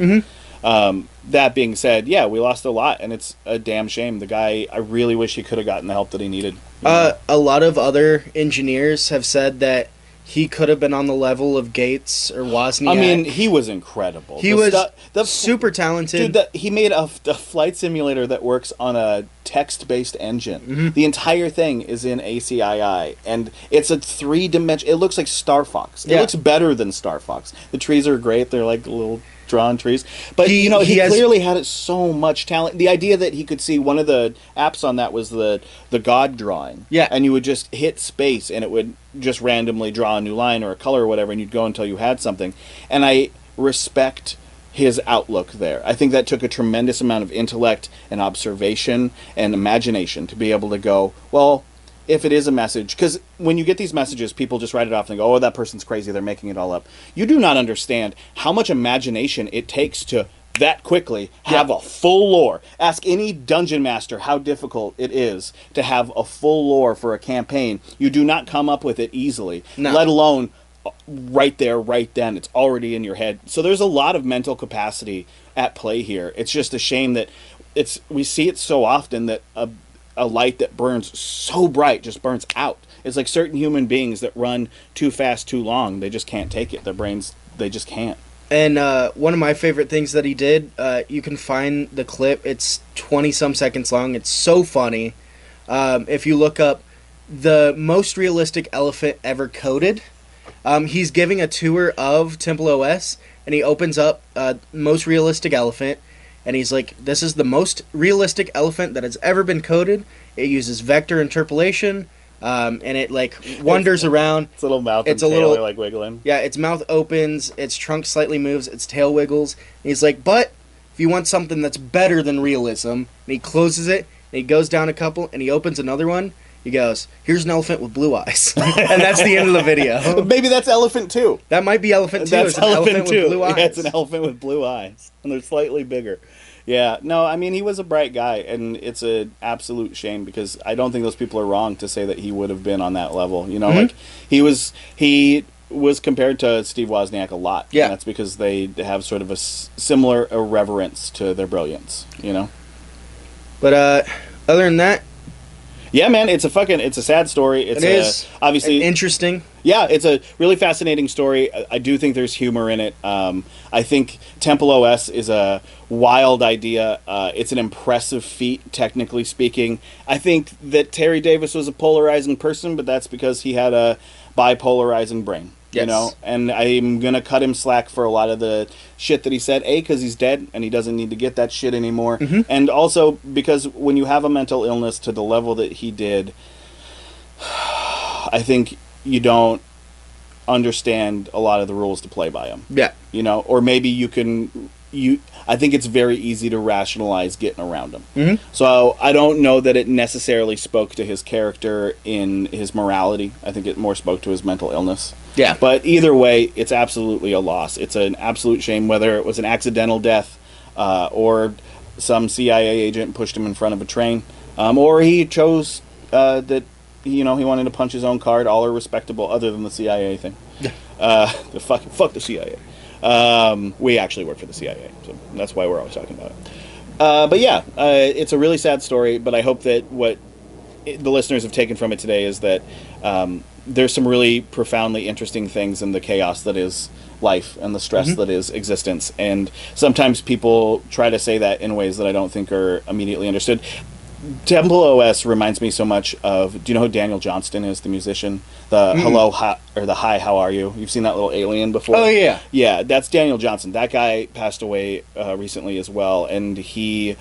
Um, that being said, yeah, we lost a lot, and it's a damn shame. The guy, I really wish he could have gotten the help that he needed. Uh, a lot of other engineers have said that he could have been on the level of Gates or Wozniak. I mean, he was incredible. he The was stu- the super talented. Dude, the, he made a, a flight simulator that works on a text-based engine. Mm-hmm. The entire thing is in ASCII, and it's a three-dimension. It looks like Star Fox. It Yeah. looks better than Star Fox. The trees are great. They're like little drawn trees. But He- you know, he he, has- clearly had so much talent. The idea that he could see one of the apps on that was the the God drawing. Yeah. and you would just hit space, and it would just randomly draw a new line or a color or whatever, and you'd go until you had something. And I respect his outlook there. I think that took a tremendous amount of intellect and observation and imagination to be able to go, well, if it is a message, because when you get these messages, people just write it off and go, oh, that person's crazy, they're making it all up. You do not understand how much imagination it takes to that quickly have a full lore. Ask any dungeon master how difficult it is to have a full lore for a campaign. You do not come up with it easily, No. let alone uh, right there, right then. It's already in your head. So there's a lot of mental capacity at play here. It's just a shame that it's we see it so often that a a light that burns so bright just burns out. It's like certain human beings that run too fast too long. They just can't take it. Their brains they just can't. And uh, one of my favorite things that he did, uh, you can find the clip. It's 20 some seconds long. It's so funny. Um, if you look up the most realistic elephant ever coded, um, he's giving a tour of Temple OS, and he opens up uh, most realistic elephant, and he's like, "This is the most realistic elephant that has ever been coded. It uses vector interpolation, um, and it like wanders around. Its little mouth It's and a tail little- are like wiggling. Yeah, its mouth opens, its trunk slightly moves, its tail wiggles. And he's like, but if you want something that's better than realism, and he closes it, and he goes down a couple, and he opens another one. He goes, "Here's an elephant with blue eyes," and that's the end of the video. Maybe that's elephant too. That might be elephant too. That's It's an elephant, too. with blue eyes. Yeah, it's an elephant with blue eyes, and they're slightly bigger. Yeah, no, I mean he was a bright guy, and it's an absolute shame because I don't think those people are wrong to say that he would have been on that level. You know, Mhm. like he was he was compared to Steve Wozniak a lot. Yeah. and that's because they have sort of a s- similar irreverence to their brilliance. You know. But uh, other than that, Yeah, man, it's a fucking it's a sad story. It's it a, is obviously interesting. Yeah, it's a really fascinating story. I- I do think there's humor in it. Um, I think Temple OS is a wild idea. Uh, it's an impressive feat, technically speaking. I think that Terry Davis was a polarizing person, but that's because he had a bipolarizing brain. You know, and I'm gonna cut him slack for a lot of the shit that he said. A, because he's dead and he doesn't need to get that shit anymore, Mhm. and also because when you have a mental illness to the level that he did, I think you don't understand a lot of the rules to play by them Yeah, you know? Or maybe you can you I think it's very easy to rationalize getting around him. Mhm. So I don't know that it necessarily spoke to his character in his morality. I think it more spoke to his mental illness. Yeah. But either way, it's absolutely a loss. It's an absolute shame whether it was an accidental death uh, or some CIA agent pushed him in front of a train, um, or he chose uh, that you know he wanted to punch his own card. All are respectable, other than the CIA thing. Uh, the fuck, fuck the CIA. Um, we actually work for the CIA, so that's why we're always talking about it. Uh, but yeah, uh, it's a really sad story. But I hope that what it, the listeners have taken from it today is that um, there's some really profoundly interesting things in the chaos that is life and the stress that is existence. And sometimes people try to say that in ways that I don't think are immediately understood. Temple OS reminds me so much of. Do you know who Daniel Johnston is, the musician? The hello, hi, or the hi, how are you? You've seen that little alien before? Oh, yeah. Yeah, that's Daniel Johnston. That guy passed away uh, recently as well, and he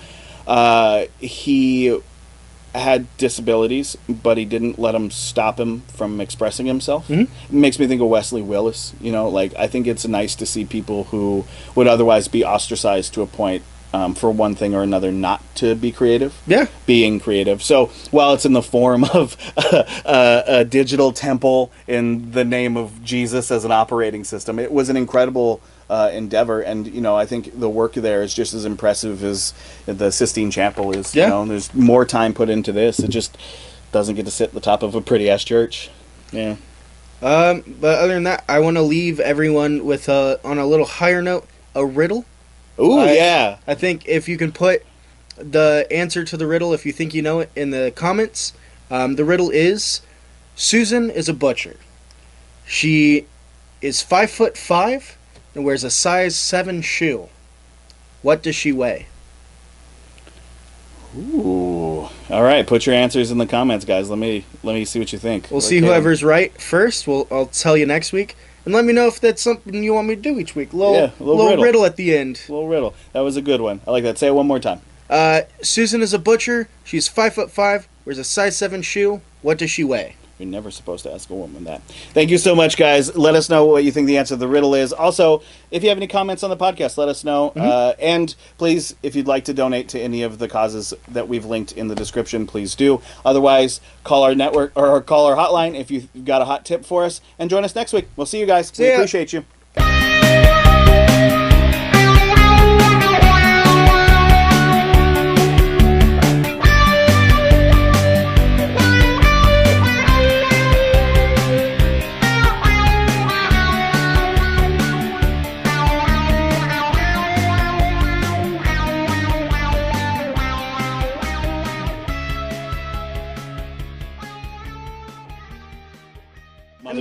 uh, he had disabilities, but he didn't let them stop him from expressing himself. Mhm. It makes me think of Wesley Willis. You know, like I think it's nice to see people who would otherwise be ostracized to a point um, for one thing or another not to be creative Yeah. being creative. So while it's in the form of a, a digital temple in the name of Jesus as an operating system, it was an incredible uh, endeavor. And you know, I think the work there is just as impressive as the Sistine Chapel is. Yeah. You know, there's more time put into this. It just doesn't get to sit at the top of a pretty ass church. Yeah. Um, but other than that, I want to leave everyone with a on a little higher note, a riddle. Ooh, I- yeah. I think if you can put the answer to the riddle, if you think you know it, in the comments, um, the riddle is Susan is a butcher. She is five foot five and wears a size seven shoe. What does she weigh? Ooh. All right, put your answers in the comments, guys. Let me let me see what you think. We'll see whoever's right first. We'll I'll tell you next week, and let me know if that's something you want me to do each week. Little, Yeah, a little little riddle. riddle. at the end. little riddle. That was a good one. I like that. Say it one more time. Uh, Susan is a butcher. She's five foot five. Wears a size seven shoe. What does she weigh? You're never supposed to ask a woman that. Thank you so much, guys. Let us know what you think the answer to the riddle is. Also, if you have any comments on the podcast, let us know. Uh, and please, if you'd like to donate to any of the causes that we've linked in the description, please do. Otherwise, call our network or call our hotline if you've got a hot tip for us. And join us next week. We'll see you guys. See we ya. appreciate you.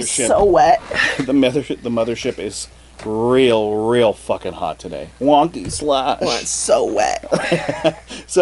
Mothership. So wet. the mothership. The mothership is real, real fucking hot today. Wonky slide. so wet. So